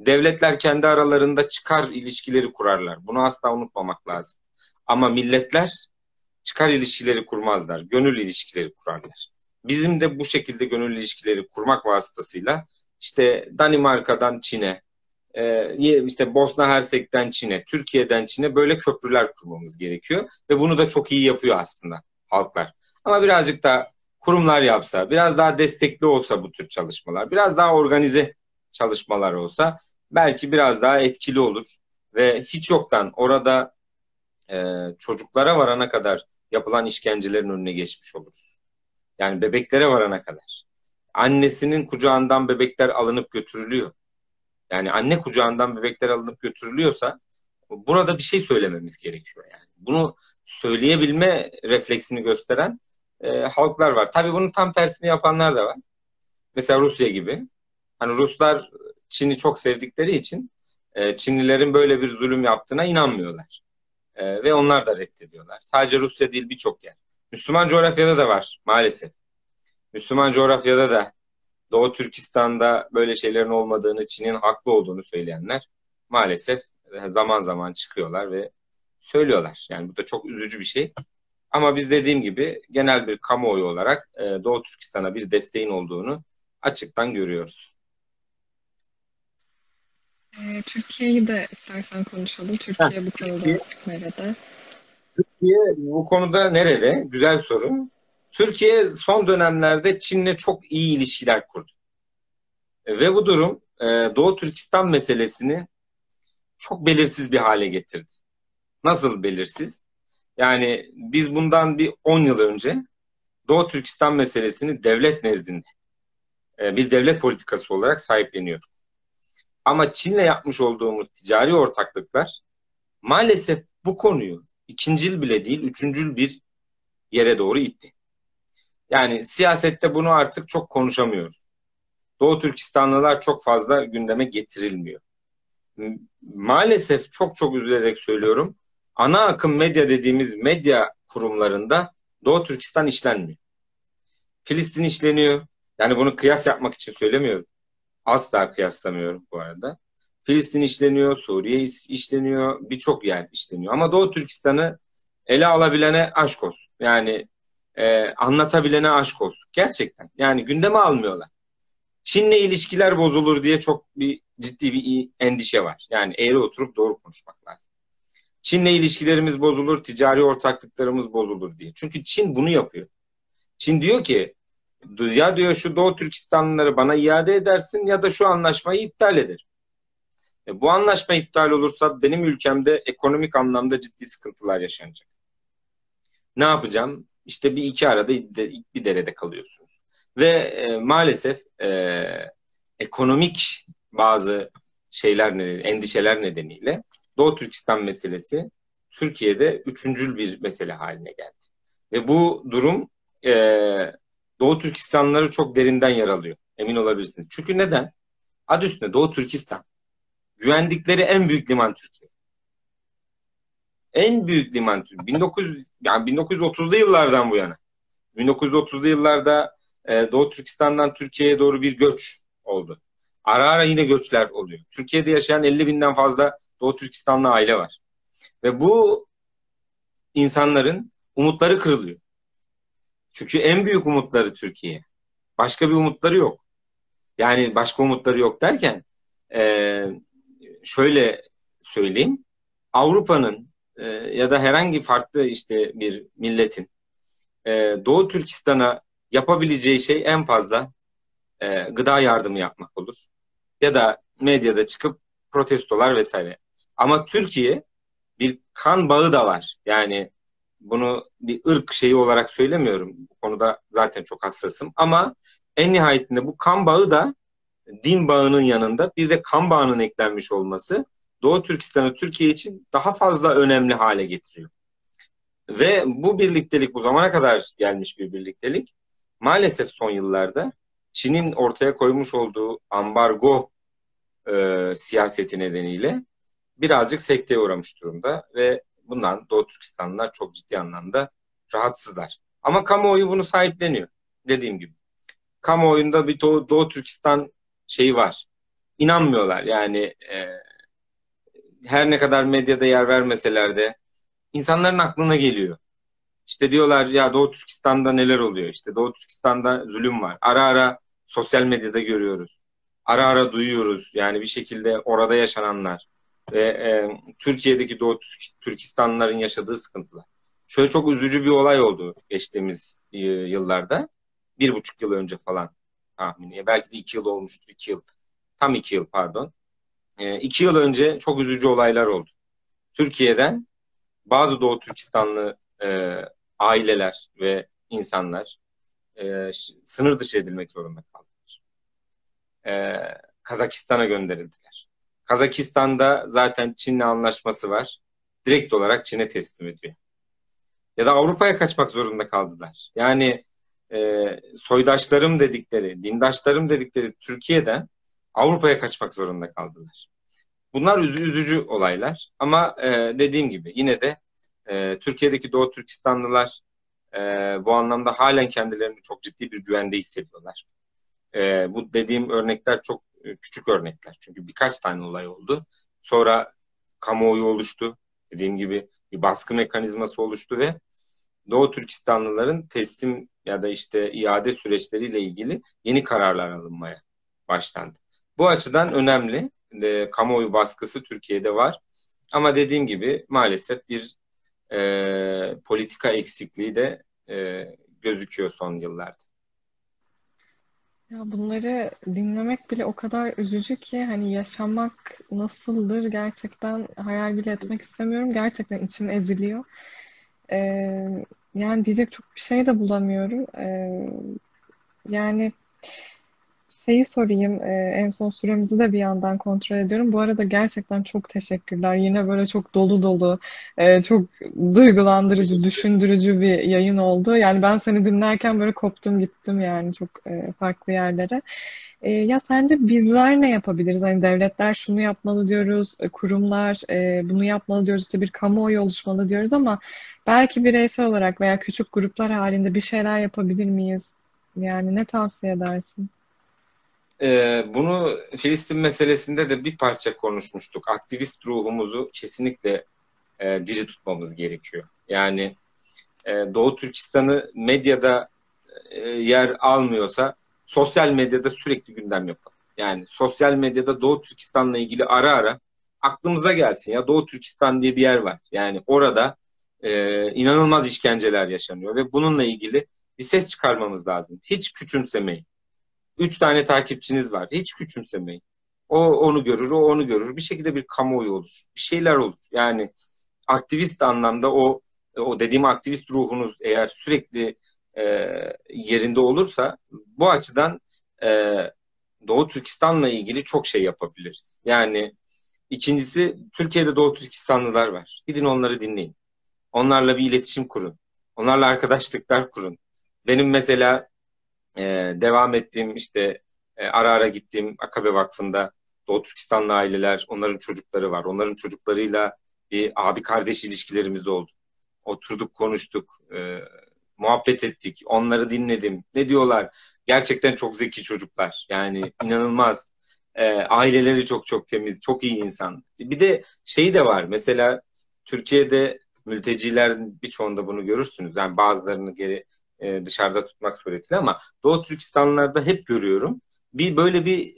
Devletler kendi aralarında çıkar ilişkileri kurarlar. Bunu asla unutmamak lazım. Ama milletler çıkar ilişkileri kurmazlar. Gönül ilişkileri kurarlar. Bizim de bu şekilde gönül ilişkileri kurmak vasıtasıyla işte Danimarka'dan Çin'e, e, işte Bosna Hersek'ten Çin'e, Türkiye'den Çin'e böyle köprüler kurmamız gerekiyor. Ve bunu da çok iyi yapıyor aslında halklar. Ama birazcık da kurumlar yapsa, biraz daha destekli olsa bu tür çalışmalar, biraz daha organize çalışmalar olsa belki biraz daha etkili olur. Ve hiç yoktan orada e, çocuklara varana kadar yapılan işkencelerin önüne geçmiş oluruz. Yani bebeklere varana kadar. Annesinin kucağından bebekler alınıp götürülüyor. Yani anne kucağından bebekler alınıp götürülüyorsa burada bir şey söylememiz gerekiyor yani. Bunu söyleyebilme refleksini gösteren e, halklar var. Tabii bunun tam tersini yapanlar da var. Mesela Rusya gibi. Hani Ruslar Çin'i çok sevdikleri için e, Çinlilerin böyle bir zulüm yaptığına inanmıyorlar. E, ve onlar da reddediyorlar. Sadece Rusya değil birçok yer. Müslüman coğrafyada da var maalesef. Müslüman coğrafyada da Doğu Türkistan'da böyle şeylerin olmadığını, Çin'in haklı olduğunu söyleyenler maalesef zaman zaman çıkıyorlar ve söylüyorlar. Yani bu da çok üzücü bir şey. Ama biz dediğim gibi genel bir kamuoyu olarak e, Doğu Türkistan'a bir desteğin olduğunu açıktan görüyoruz. Ee, Türkiye'yi de istersen konuşalım. Türkiye Heh, bu konuda Türkiye, nerede? Türkiye bu konuda nerede? Güzel soru. Türkiye son dönemlerde Çin'le çok iyi ilişkiler kurdu. Ve bu durum e, Doğu Türkistan meselesini çok belirsiz bir hale getirdi. Nasıl belirsiz? Yani biz bundan bir 10 yıl önce Doğu Türkistan meselesini devlet nezdinde e, bir devlet politikası olarak sahipleniyorduk. Ama Çin'le yapmış olduğumuz ticari ortaklıklar maalesef bu konuyu ikincil bile değil, üçüncül bir yere doğru itti. Yani siyasette bunu artık çok konuşamıyoruz. Doğu Türkistanlılar çok fazla gündeme getirilmiyor. Maalesef çok çok üzülerek söylüyorum. Ana akım medya dediğimiz medya kurumlarında Doğu Türkistan işlenmiyor. Filistin işleniyor. Yani bunu kıyas yapmak için söylemiyorum. Asla kıyaslamıyorum bu arada. Filistin işleniyor, Suriye işleniyor, birçok yer işleniyor. Ama Doğu Türkistan'ı ele alabilene aşk olsun. Yani e, anlatabilene aşk olsun. Gerçekten. Yani gündeme almıyorlar. Çin'le ilişkiler bozulur diye çok bir ciddi bir endişe var. Yani eğri oturup doğru konuşmak lazım. Çin'le ilişkilerimiz bozulur, ticari ortaklıklarımız bozulur diye. Çünkü Çin bunu yapıyor. Çin diyor ki ya diyor şu Doğu Türkistanlıları bana iade edersin ya da şu anlaşmayı iptal eder. E, bu anlaşma iptal olursa benim ülkemde ekonomik anlamda ciddi sıkıntılar yaşanacak. Ne yapacağım? İşte bir iki arada bir derede kalıyorsunuz. Ve e, maalesef e, ekonomik bazı şeyler endişeler nedeniyle Doğu Türkistan meselesi Türkiye'de üçüncül bir mesele haline geldi. Ve bu durum e, Doğu Türkistanları çok derinden yaralıyor. Emin olabilirsiniz. Çünkü neden? Adı üstünde Doğu Türkistan. Güvendikleri en büyük liman Türkiye. En büyük liman Türkiye. 1900 yani 1930'lu yıllardan bu yana. 1930'lu yıllarda e, Doğu Türkistan'dan Türkiye'ye doğru bir göç oldu. Ara ara yine göçler oluyor. Türkiye'de yaşayan 50 binden fazla Doğu Türkistanlı aile var. Ve bu insanların umutları kırılıyor. Çünkü en büyük umutları Türkiye. Başka bir umutları yok. Yani başka umutları yok derken e, şöyle söyleyeyim. Avrupa'nın e, ya da herhangi farklı işte bir milletin e, Doğu Türkistan'a yapabileceği şey en fazla e, gıda yardımı yapmak olur. Ya da medyada çıkıp protestolar vesaire. Ama Türkiye bir kan bağı da var. Yani bunu bir ırk şeyi olarak söylemiyorum. Bu konuda zaten çok hassasım. Ama en nihayetinde bu kan bağı da din bağının yanında bir de kan bağının eklenmiş olması Doğu Türkistan'ı Türkiye için daha fazla önemli hale getiriyor. Ve bu birliktelik bu zamana kadar gelmiş bir birliktelik maalesef son yıllarda Çin'in ortaya koymuş olduğu ambargo e, siyaseti nedeniyle birazcık sekteye uğramış durumda ve bundan Doğu Türkistanlılar çok ciddi anlamda rahatsızlar. Ama kamuoyu bunu sahipleniyor dediğim gibi. Kamuoyunda bir Doğu, Doğu Türkistan şeyi var. İnanmıyorlar yani e, her ne kadar medyada yer vermeseler de insanların aklına geliyor. İşte diyorlar ya Doğu Türkistan'da neler oluyor? İşte Doğu Türkistan'da zulüm var. Ara ara sosyal medyada görüyoruz. Ara ara duyuyoruz. Yani bir şekilde orada yaşananlar ve e, Türkiye'deki Doğu Türkistanlıların yaşadığı sıkıntılar. Şöyle çok üzücü bir olay oldu geçtiğimiz e, yıllarda. Bir buçuk yıl önce falan tahmini. Belki de iki yıl olmuştur. iki yıl. Tam iki yıl pardon. E, iki yıl önce çok üzücü olaylar oldu. Türkiye'den bazı Doğu Türkistanlı e, aileler ve insanlar e, sınır dışı edilmek zorunda kaldılar. E, Kazakistan'a gönderildiler. Kazakistan'da zaten Çin'le anlaşması var. Direkt olarak Çin'e teslim ediyor. Ya da Avrupa'ya kaçmak zorunda kaldılar. Yani e, soydaşlarım dedikleri, dindaşlarım dedikleri Türkiye'den Avrupa'ya kaçmak zorunda kaldılar. Bunlar üzücü olaylar ama e, dediğim gibi yine de e, Türkiye'deki Doğu Türkistanlılar e, bu anlamda halen kendilerini çok ciddi bir güvende hissediyorlar. E, bu dediğim örnekler çok e, küçük örnekler. Çünkü birkaç tane olay oldu. Sonra kamuoyu oluştu. Dediğim gibi bir baskı mekanizması oluştu ve Doğu Türkistanlıların teslim ya da işte iade süreçleriyle ilgili yeni kararlar alınmaya başlandı. Bu açıdan önemli. De, kamuoyu baskısı Türkiye'de var. Ama dediğim gibi maalesef bir e, politika eksikliği de e, gözüküyor son yıllarda. Ya bunları dinlemek bile o kadar üzücü ki hani yaşamak nasıldır gerçekten hayal bile etmek istemiyorum. Gerçekten içim eziliyor. Ee, yani diyecek çok bir şey de bulamıyorum. Ee, yani şeyi sorayım. Ee, en son süremizi de bir yandan kontrol ediyorum. Bu arada gerçekten çok teşekkürler. Yine böyle çok dolu dolu, e, çok duygulandırıcı, düşündürücü bir yayın oldu. Yani ben seni dinlerken böyle koptum gittim yani çok e, farklı yerlere. E, ya sence bizler ne yapabiliriz? Hani devletler şunu yapmalı diyoruz, e, kurumlar e, bunu yapmalı diyoruz, işte bir kamuoyu oluşmalı diyoruz ama belki bireysel olarak veya küçük gruplar halinde bir şeyler yapabilir miyiz? Yani ne tavsiye edersin? Ee, bunu Filistin meselesinde de bir parça konuşmuştuk. Aktivist ruhumuzu kesinlikle e, diri tutmamız gerekiyor. Yani e, Doğu Türkistan'ı medyada e, yer almıyorsa sosyal medyada sürekli gündem yapalım. Yani sosyal medyada Doğu Türkistan'la ilgili ara ara aklımıza gelsin ya Doğu Türkistan diye bir yer var. Yani orada e, inanılmaz işkenceler yaşanıyor ve bununla ilgili bir ses çıkarmamız lazım. Hiç küçümsemeyin. Üç tane takipçiniz var. Hiç küçümsemeyin. O onu görür, o onu görür. Bir şekilde bir kamuoyu olur. Bir şeyler olur. Yani aktivist anlamda o o dediğim aktivist ruhunuz eğer sürekli e, yerinde olursa bu açıdan e, Doğu Türkistan'la ilgili çok şey yapabiliriz. Yani ikincisi Türkiye'de Doğu Türkistanlılar var. Gidin onları dinleyin. Onlarla bir iletişim kurun. Onlarla arkadaşlıklar kurun. Benim mesela e, devam ettiğim işte e, ara ara gittiğim Akabe Vakfı'nda Doğu Türkistanlı aileler, onların çocukları var. Onların çocuklarıyla bir abi kardeş ilişkilerimiz oldu. Oturduk, konuştuk, e, muhabbet ettik, onları dinledim. Ne diyorlar? Gerçekten çok zeki çocuklar. Yani inanılmaz. E, aileleri çok çok temiz, çok iyi insan. Bir de şey de var. Mesela Türkiye'de mültecilerin birçoğunda bunu görürsünüz. Yani bazılarını geri e, dışarıda tutmak suretiyle ama Doğu Türkistanlılarda hep görüyorum. Bir böyle bir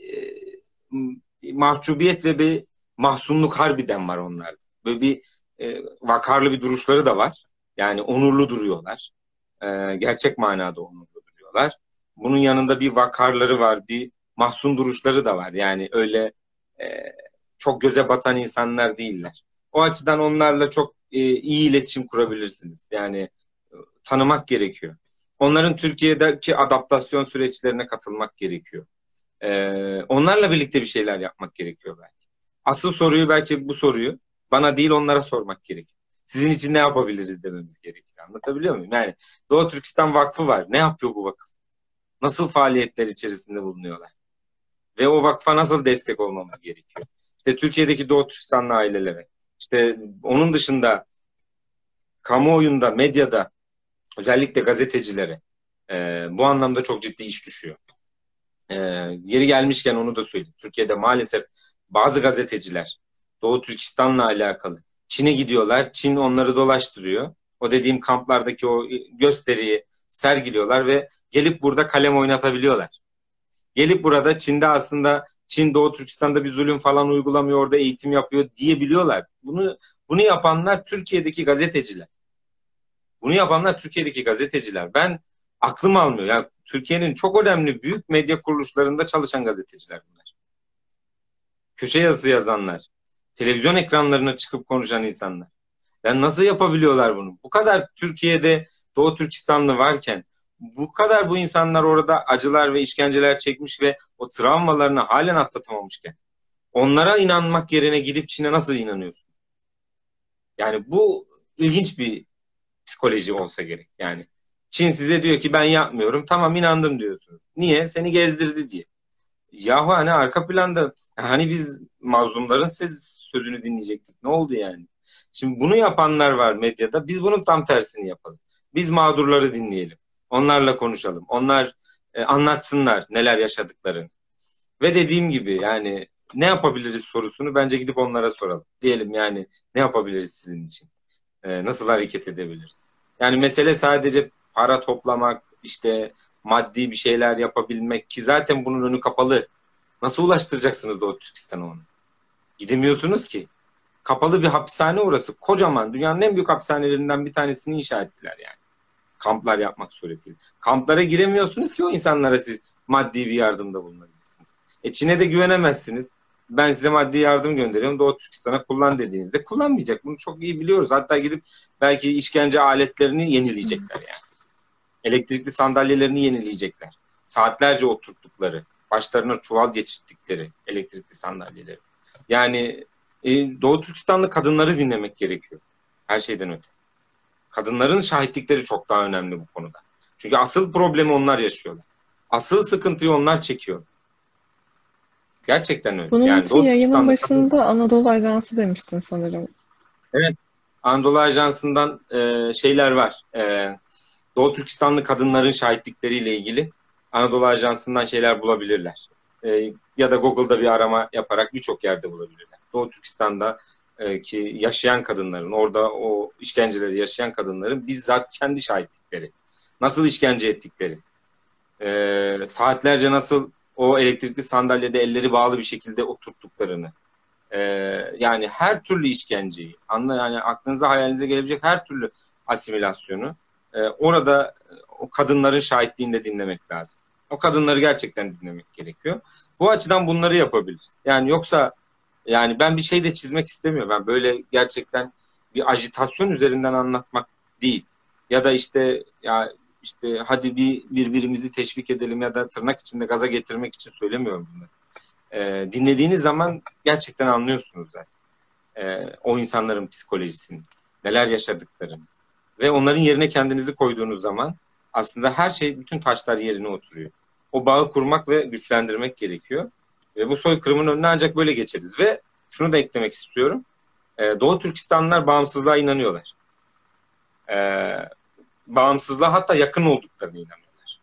e, mahcubiyet ve bir mahzunluk harbiden var onlarda. Böyle bir e, vakarlı bir duruşları da var. Yani onurlu duruyorlar. E, gerçek manada onurlu duruyorlar. Bunun yanında bir vakarları var, bir mahzun duruşları da var. Yani öyle e, çok göze batan insanlar değiller. O açıdan onlarla çok e, iyi iletişim kurabilirsiniz. Yani e, tanımak gerekiyor. Onların Türkiye'deki adaptasyon süreçlerine katılmak gerekiyor. Ee, onlarla birlikte bir şeyler yapmak gerekiyor belki. Asıl soruyu belki bu soruyu bana değil onlara sormak gerekiyor. Sizin için ne yapabiliriz dememiz gerekiyor. Anlatabiliyor muyum? Yani Doğu Türkistan Vakfı var. Ne yapıyor bu vakıf? Nasıl faaliyetler içerisinde bulunuyorlar? Ve o vakfa nasıl destek olmamız gerekiyor? İşte Türkiye'deki Doğu Türkistanlı ailelere, işte onun dışında kamuoyunda, medyada özellikle gazetecilere e, bu anlamda çok ciddi iş düşüyor. E, yeri gelmişken onu da söyleyeyim. Türkiye'de maalesef bazı gazeteciler Doğu Türkistan'la alakalı Çin'e gidiyorlar. Çin onları dolaştırıyor. O dediğim kamplardaki o gösteriyi sergiliyorlar ve gelip burada kalem oynatabiliyorlar. Gelip burada Çin'de aslında Çin Doğu Türkistan'da bir zulüm falan uygulamıyor, orada eğitim yapıyor diyebiliyorlar. Bunu bunu yapanlar Türkiye'deki gazeteciler. Bunu yapanlar Türkiye'deki gazeteciler. Ben aklım almıyor. Yani Türkiye'nin çok önemli büyük medya kuruluşlarında çalışan gazeteciler bunlar. Köşe yazısı yazanlar, televizyon ekranlarına çıkıp konuşan insanlar. Yani nasıl yapabiliyorlar bunu? Bu kadar Türkiye'de Doğu Türkistanlı varken bu kadar bu insanlar orada acılar ve işkenceler çekmiş ve o travmalarını halen atlatamamışken onlara inanmak yerine gidip Çin'e nasıl inanıyorsun? Yani bu ilginç bir psikoloji olsa gerek. Yani Çin size diyor ki ben yapmıyorum. Tamam inandım diyorsun. Niye? Seni gezdirdi diye. Yahu hani arka planda hani biz mazlumların ses, sözünü dinleyecektik. Ne oldu yani? Şimdi bunu yapanlar var medyada. Biz bunun tam tersini yapalım. Biz mağdurları dinleyelim. Onlarla konuşalım. Onlar e, anlatsınlar neler yaşadıklarını. Ve dediğim gibi yani ne yapabiliriz sorusunu bence gidip onlara soralım. Diyelim yani ne yapabiliriz sizin için? E, nasıl hareket edebiliriz? Yani mesele sadece para toplamak, işte maddi bir şeyler yapabilmek ki zaten bunun önü kapalı. Nasıl ulaştıracaksınız Doğu Türkistan'a onu? Gidemiyorsunuz ki. Kapalı bir hapishane orası. Kocaman. Dünyanın en büyük hapishanelerinden bir tanesini inşa ettiler yani. Kamplar yapmak suretiyle. Kamplara giremiyorsunuz ki o insanlara siz maddi bir yardımda bulunabilirsiniz. E Çin'e de güvenemezsiniz. Ben size maddi yardım gönderiyorum. Doğu Türkistan'a kullan dediğinizde kullanmayacak. Bunu çok iyi biliyoruz. Hatta gidip belki işkence aletlerini yenileyecekler yani. Elektrikli sandalyelerini yenileyecekler. Saatlerce oturttukları, başlarına çuval geçirttikleri elektrikli sandalyeleri. Yani e, Doğu Türkistanlı kadınları dinlemek gerekiyor. Her şeyden öte. Kadınların şahitlikleri çok daha önemli bu konuda. Çünkü asıl problemi onlar yaşıyorlar. Asıl sıkıntıyı onlar çekiyor. Gerçekten öyle. Bunun yani için yayının başında. Anadolu Ajansı demiştin sanırım. Evet. Anadolu Ajansı'ndan e, şeyler var. E, Doğu Türkistanlı kadınların şahitlikleriyle ilgili Anadolu Ajansı'ndan şeyler bulabilirler. E, ya da Google'da bir arama yaparak birçok yerde bulabilirler. Doğu Türkistan'da ki yaşayan kadınların, orada o işkenceleri yaşayan kadınların bizzat kendi şahitlikleri. Nasıl işkence ettikleri. E, saatlerce nasıl o elektrikli sandalyede elleri bağlı bir şekilde oturttuklarını. E, yani her türlü işkenceyi, anla yani aklınıza hayalinize gelebilecek her türlü asimilasyonu e, orada o kadınların şahitliğinde dinlemek lazım. O kadınları gerçekten dinlemek gerekiyor. Bu açıdan bunları yapabiliriz. Yani yoksa yani ben bir şey de çizmek istemiyorum. Ben böyle gerçekten bir ajitasyon üzerinden anlatmak değil. Ya da işte ya işte hadi bir birbirimizi teşvik edelim ya da tırnak içinde gaza getirmek için söylemiyorum bunları. Ee, dinlediğiniz zaman gerçekten anlıyorsunuz zaten. Ee, o insanların psikolojisini, neler yaşadıklarını ve onların yerine kendinizi koyduğunuz zaman aslında her şey, bütün taşlar yerine oturuyor. O bağı kurmak ve güçlendirmek gerekiyor. Ve bu soykırımın önüne ancak böyle geçeriz. Ve şunu da eklemek istiyorum. Ee, Doğu Türkistanlılar bağımsızlığa inanıyorlar. Ee, bağımsızlığa hatta yakın olduklarını inanıyorlar.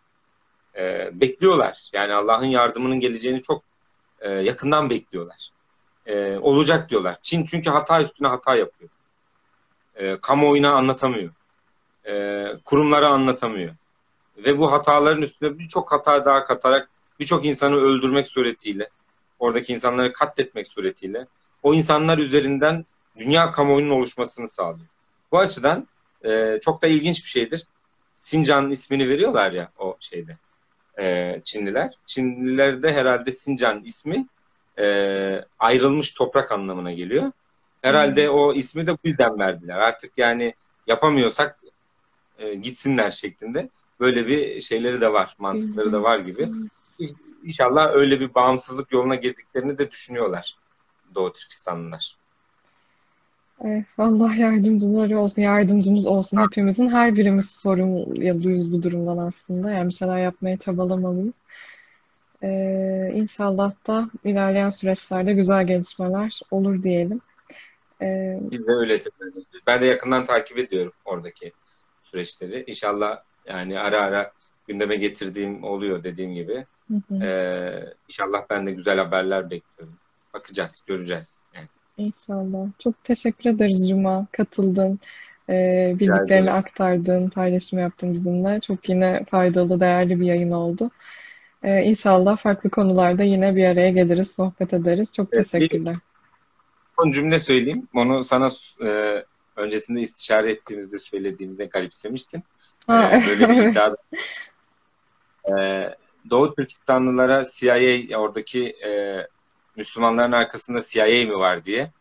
Ee, bekliyorlar. Yani Allah'ın yardımının geleceğini çok e, yakından bekliyorlar. Ee, olacak diyorlar. Çin çünkü hata üstüne hata yapıyor. Ee, kamuoyuna anlatamıyor. Ee, kurumlara anlatamıyor. Ve bu hataların üstüne birçok hata daha katarak birçok insanı öldürmek suretiyle, oradaki insanları katletmek suretiyle o insanlar üzerinden dünya kamuoyunun oluşmasını sağlıyor. Bu açıdan e, çok da ilginç bir şeydir. Sincan'ın ismini veriyorlar ya o şeyde e, Çinliler. Çinlilerde herhalde Sincan ismi e, ayrılmış toprak anlamına geliyor. Herhalde hmm. o ismi de bu yüzden verdiler. Artık yani yapamıyorsak e, gitsinler şeklinde. Böyle bir şeyleri de var, mantıkları da var gibi. İnşallah öyle bir bağımsızlık yoluna girdiklerini de düşünüyorlar Doğu Türkistanlılar. Evet, Allah yardımcıları olsun, yardımcımız olsun. Hepimizin her birimiz sorumluyuz bu durumdan aslında. Yani bir şeyler yapmaya çabalamalıyız. Ee, inşallah da ilerleyen süreçlerde güzel gelişmeler olur diyelim. Ee, Biz de öyle Ben de yakından takip ediyorum oradaki süreçleri. İnşallah yani ara ara gündeme getirdiğim oluyor dediğim gibi. Hı hı. Ee, inşallah ben de güzel haberler bekliyorum. Bakacağız, göreceğiz. Yani. İnşallah. Çok teşekkür ederiz Cuma. Katıldın. Ee, bildiklerini aktardın, paylaşım yaptın bizimle. Çok yine faydalı, değerli bir yayın oldu. Ee, İnşallah farklı konularda yine bir araya geliriz, sohbet ederiz. Çok Evet, bir- teşekkürler. Son cümle söyleyeyim. Onu sana e, öncesinde istişare ettiğimizde söylediğimde garipsemiştin. Ha, Ee, böyle bir iddia. Ee, Doğu Türkistanlılara CIA oradaki e, Müslümanların arkasında CIA mi var diye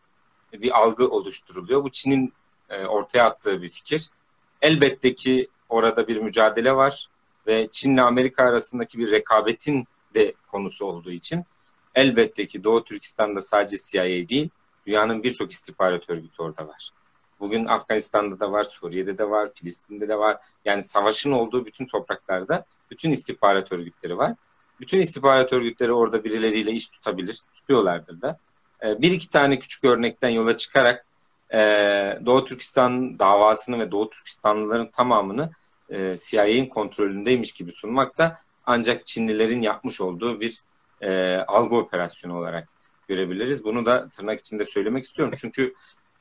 bir algı oluşturuluyor. Bu Çin'in e, ortaya attığı bir fikir. Elbette ki orada bir mücadele var ve Çin'le Amerika arasındaki bir rekabetin de konusu olduğu için elbette ki Doğu Türkistan'da sadece CIA değil, dünyanın birçok istihbarat örgütü orada var. Bugün Afganistan'da da var, Suriye'de de var, Filistin'de de var. Yani savaşın olduğu bütün topraklarda bütün istihbarat örgütleri var. Bütün istihbarat örgütleri orada birileriyle iş tutabilir, tutuyorlardır da. Ee, bir iki tane küçük örnekten yola çıkarak e, Doğu Türkistan davasını ve Doğu Türkistanlıların tamamını e, CIA'nin kontrolündeymiş gibi sunmak da ancak Çinlilerin yapmış olduğu bir e, algı operasyonu olarak görebiliriz. Bunu da tırnak içinde söylemek istiyorum. Çünkü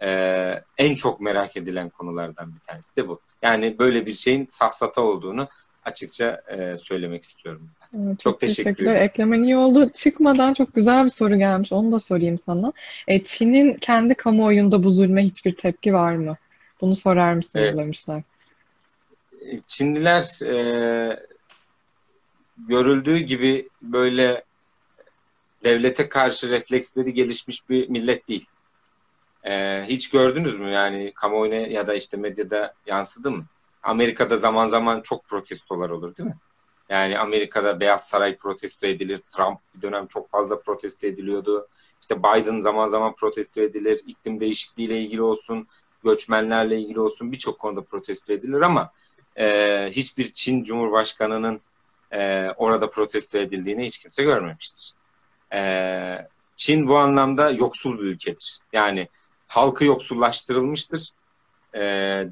e, en çok merak edilen konulardan bir tanesi de bu. Yani böyle bir şeyin safsata olduğunu açıkça e, söylemek istiyorum. Evet, Çok teşekkür teşekkürler. ederim. Eklemen iyi oldu. Çıkmadan çok güzel bir soru gelmiş. Onu da sorayım sana. E, Çin'in kendi kamuoyunda bu zulme hiçbir tepki var mı? Bunu sorar mısınız Evet. demişler. Çinliler e, görüldüğü gibi böyle devlete karşı refleksleri gelişmiş bir millet değil. E, hiç gördünüz mü yani kamuoyuna ya da işte medyada yansıdı mı? Amerika'da zaman zaman çok protestolar olur değil mi? Yani Amerika'da Beyaz Saray protesto edilir. Trump bir dönem çok fazla protesto ediliyordu. İşte Biden zaman zaman protesto edilir. İklim değişikliğiyle ilgili olsun, göçmenlerle ilgili olsun birçok konuda protesto edilir ama e, hiçbir Çin Cumhurbaşkanı'nın e, orada protesto edildiğini hiç kimse görmemiştir. E, Çin bu anlamda yoksul bir ülkedir. Yani halkı yoksullaştırılmıştır. E,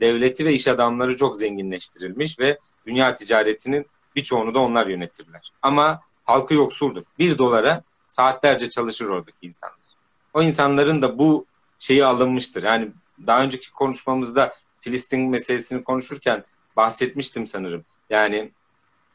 devleti ve iş adamları çok zenginleştirilmiş ve dünya ticaretinin birçoğunu da onlar yönetirler. Ama halkı yoksuldur. Bir dolara saatlerce çalışır oradaki insanlar. O insanların da bu şeyi alınmıştır. Yani daha önceki konuşmamızda Filistin meselesini konuşurken bahsetmiştim sanırım. Yani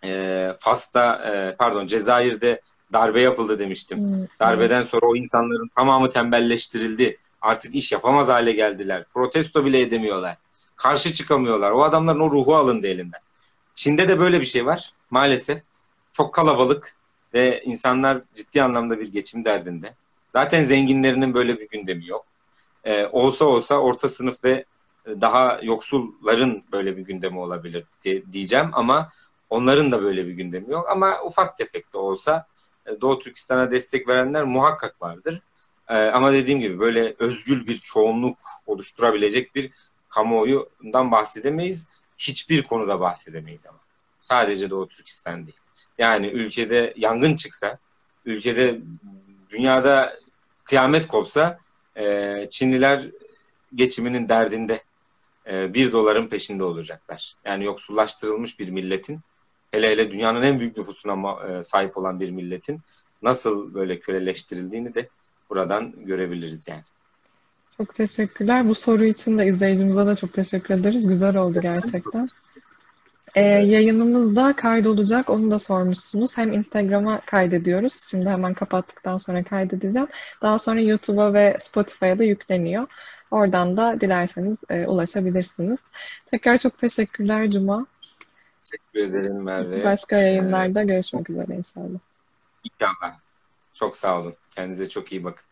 e, Fas'ta e, pardon Cezayir'de darbe yapıldı demiştim. Hmm. Darbeden sonra o insanların tamamı tembelleştirildi. Artık iş yapamaz hale geldiler. Protesto bile edemiyorlar. Karşı çıkamıyorlar. O adamların o ruhu alındı elinden. Çin'de de böyle bir şey var maalesef. Çok kalabalık ve insanlar ciddi anlamda bir geçim derdinde. Zaten zenginlerinin böyle bir gündemi yok. Ee, olsa olsa orta sınıf ve daha yoksulların böyle bir gündemi olabilir diye, diyeceğim ama onların da böyle bir gündemi yok. Ama ufak tefek de olsa e, Doğu Türkistan'a destek verenler muhakkak vardır. Ee, ama dediğim gibi böyle özgül bir çoğunluk oluşturabilecek bir kamuoyundan bahsedemeyiz. Hiçbir konuda bahsedemeyiz ama. Sadece Doğu Türkistan değil. Yani ülkede yangın çıksa, ülkede dünyada kıyamet kopsa e, Çinliler geçiminin derdinde e, bir doların peşinde olacaklar. Yani yoksullaştırılmış bir milletin hele hele dünyanın en büyük nüfusuna e, sahip olan bir milletin nasıl böyle köleleştirildiğini de buradan görebiliriz yani. Çok teşekkürler. Bu soru için de izleyicimize de çok teşekkür ederiz. Güzel oldu gerçekten. Ee, yayınımız da kaydolacak. Onu da sormuşsunuz. Hem Instagram'a kaydediyoruz. Şimdi hemen kapattıktan sonra kaydedeceğim. Daha sonra YouTube'a ve Spotify'a da yükleniyor. Oradan da dilerseniz e, ulaşabilirsiniz. Tekrar çok teşekkürler Cuma. Teşekkür ederim Merve. Başka yayınlarda görüşmek üzere inşallah. İnşallah. Çok sağ olun. Kendinize çok iyi bakın.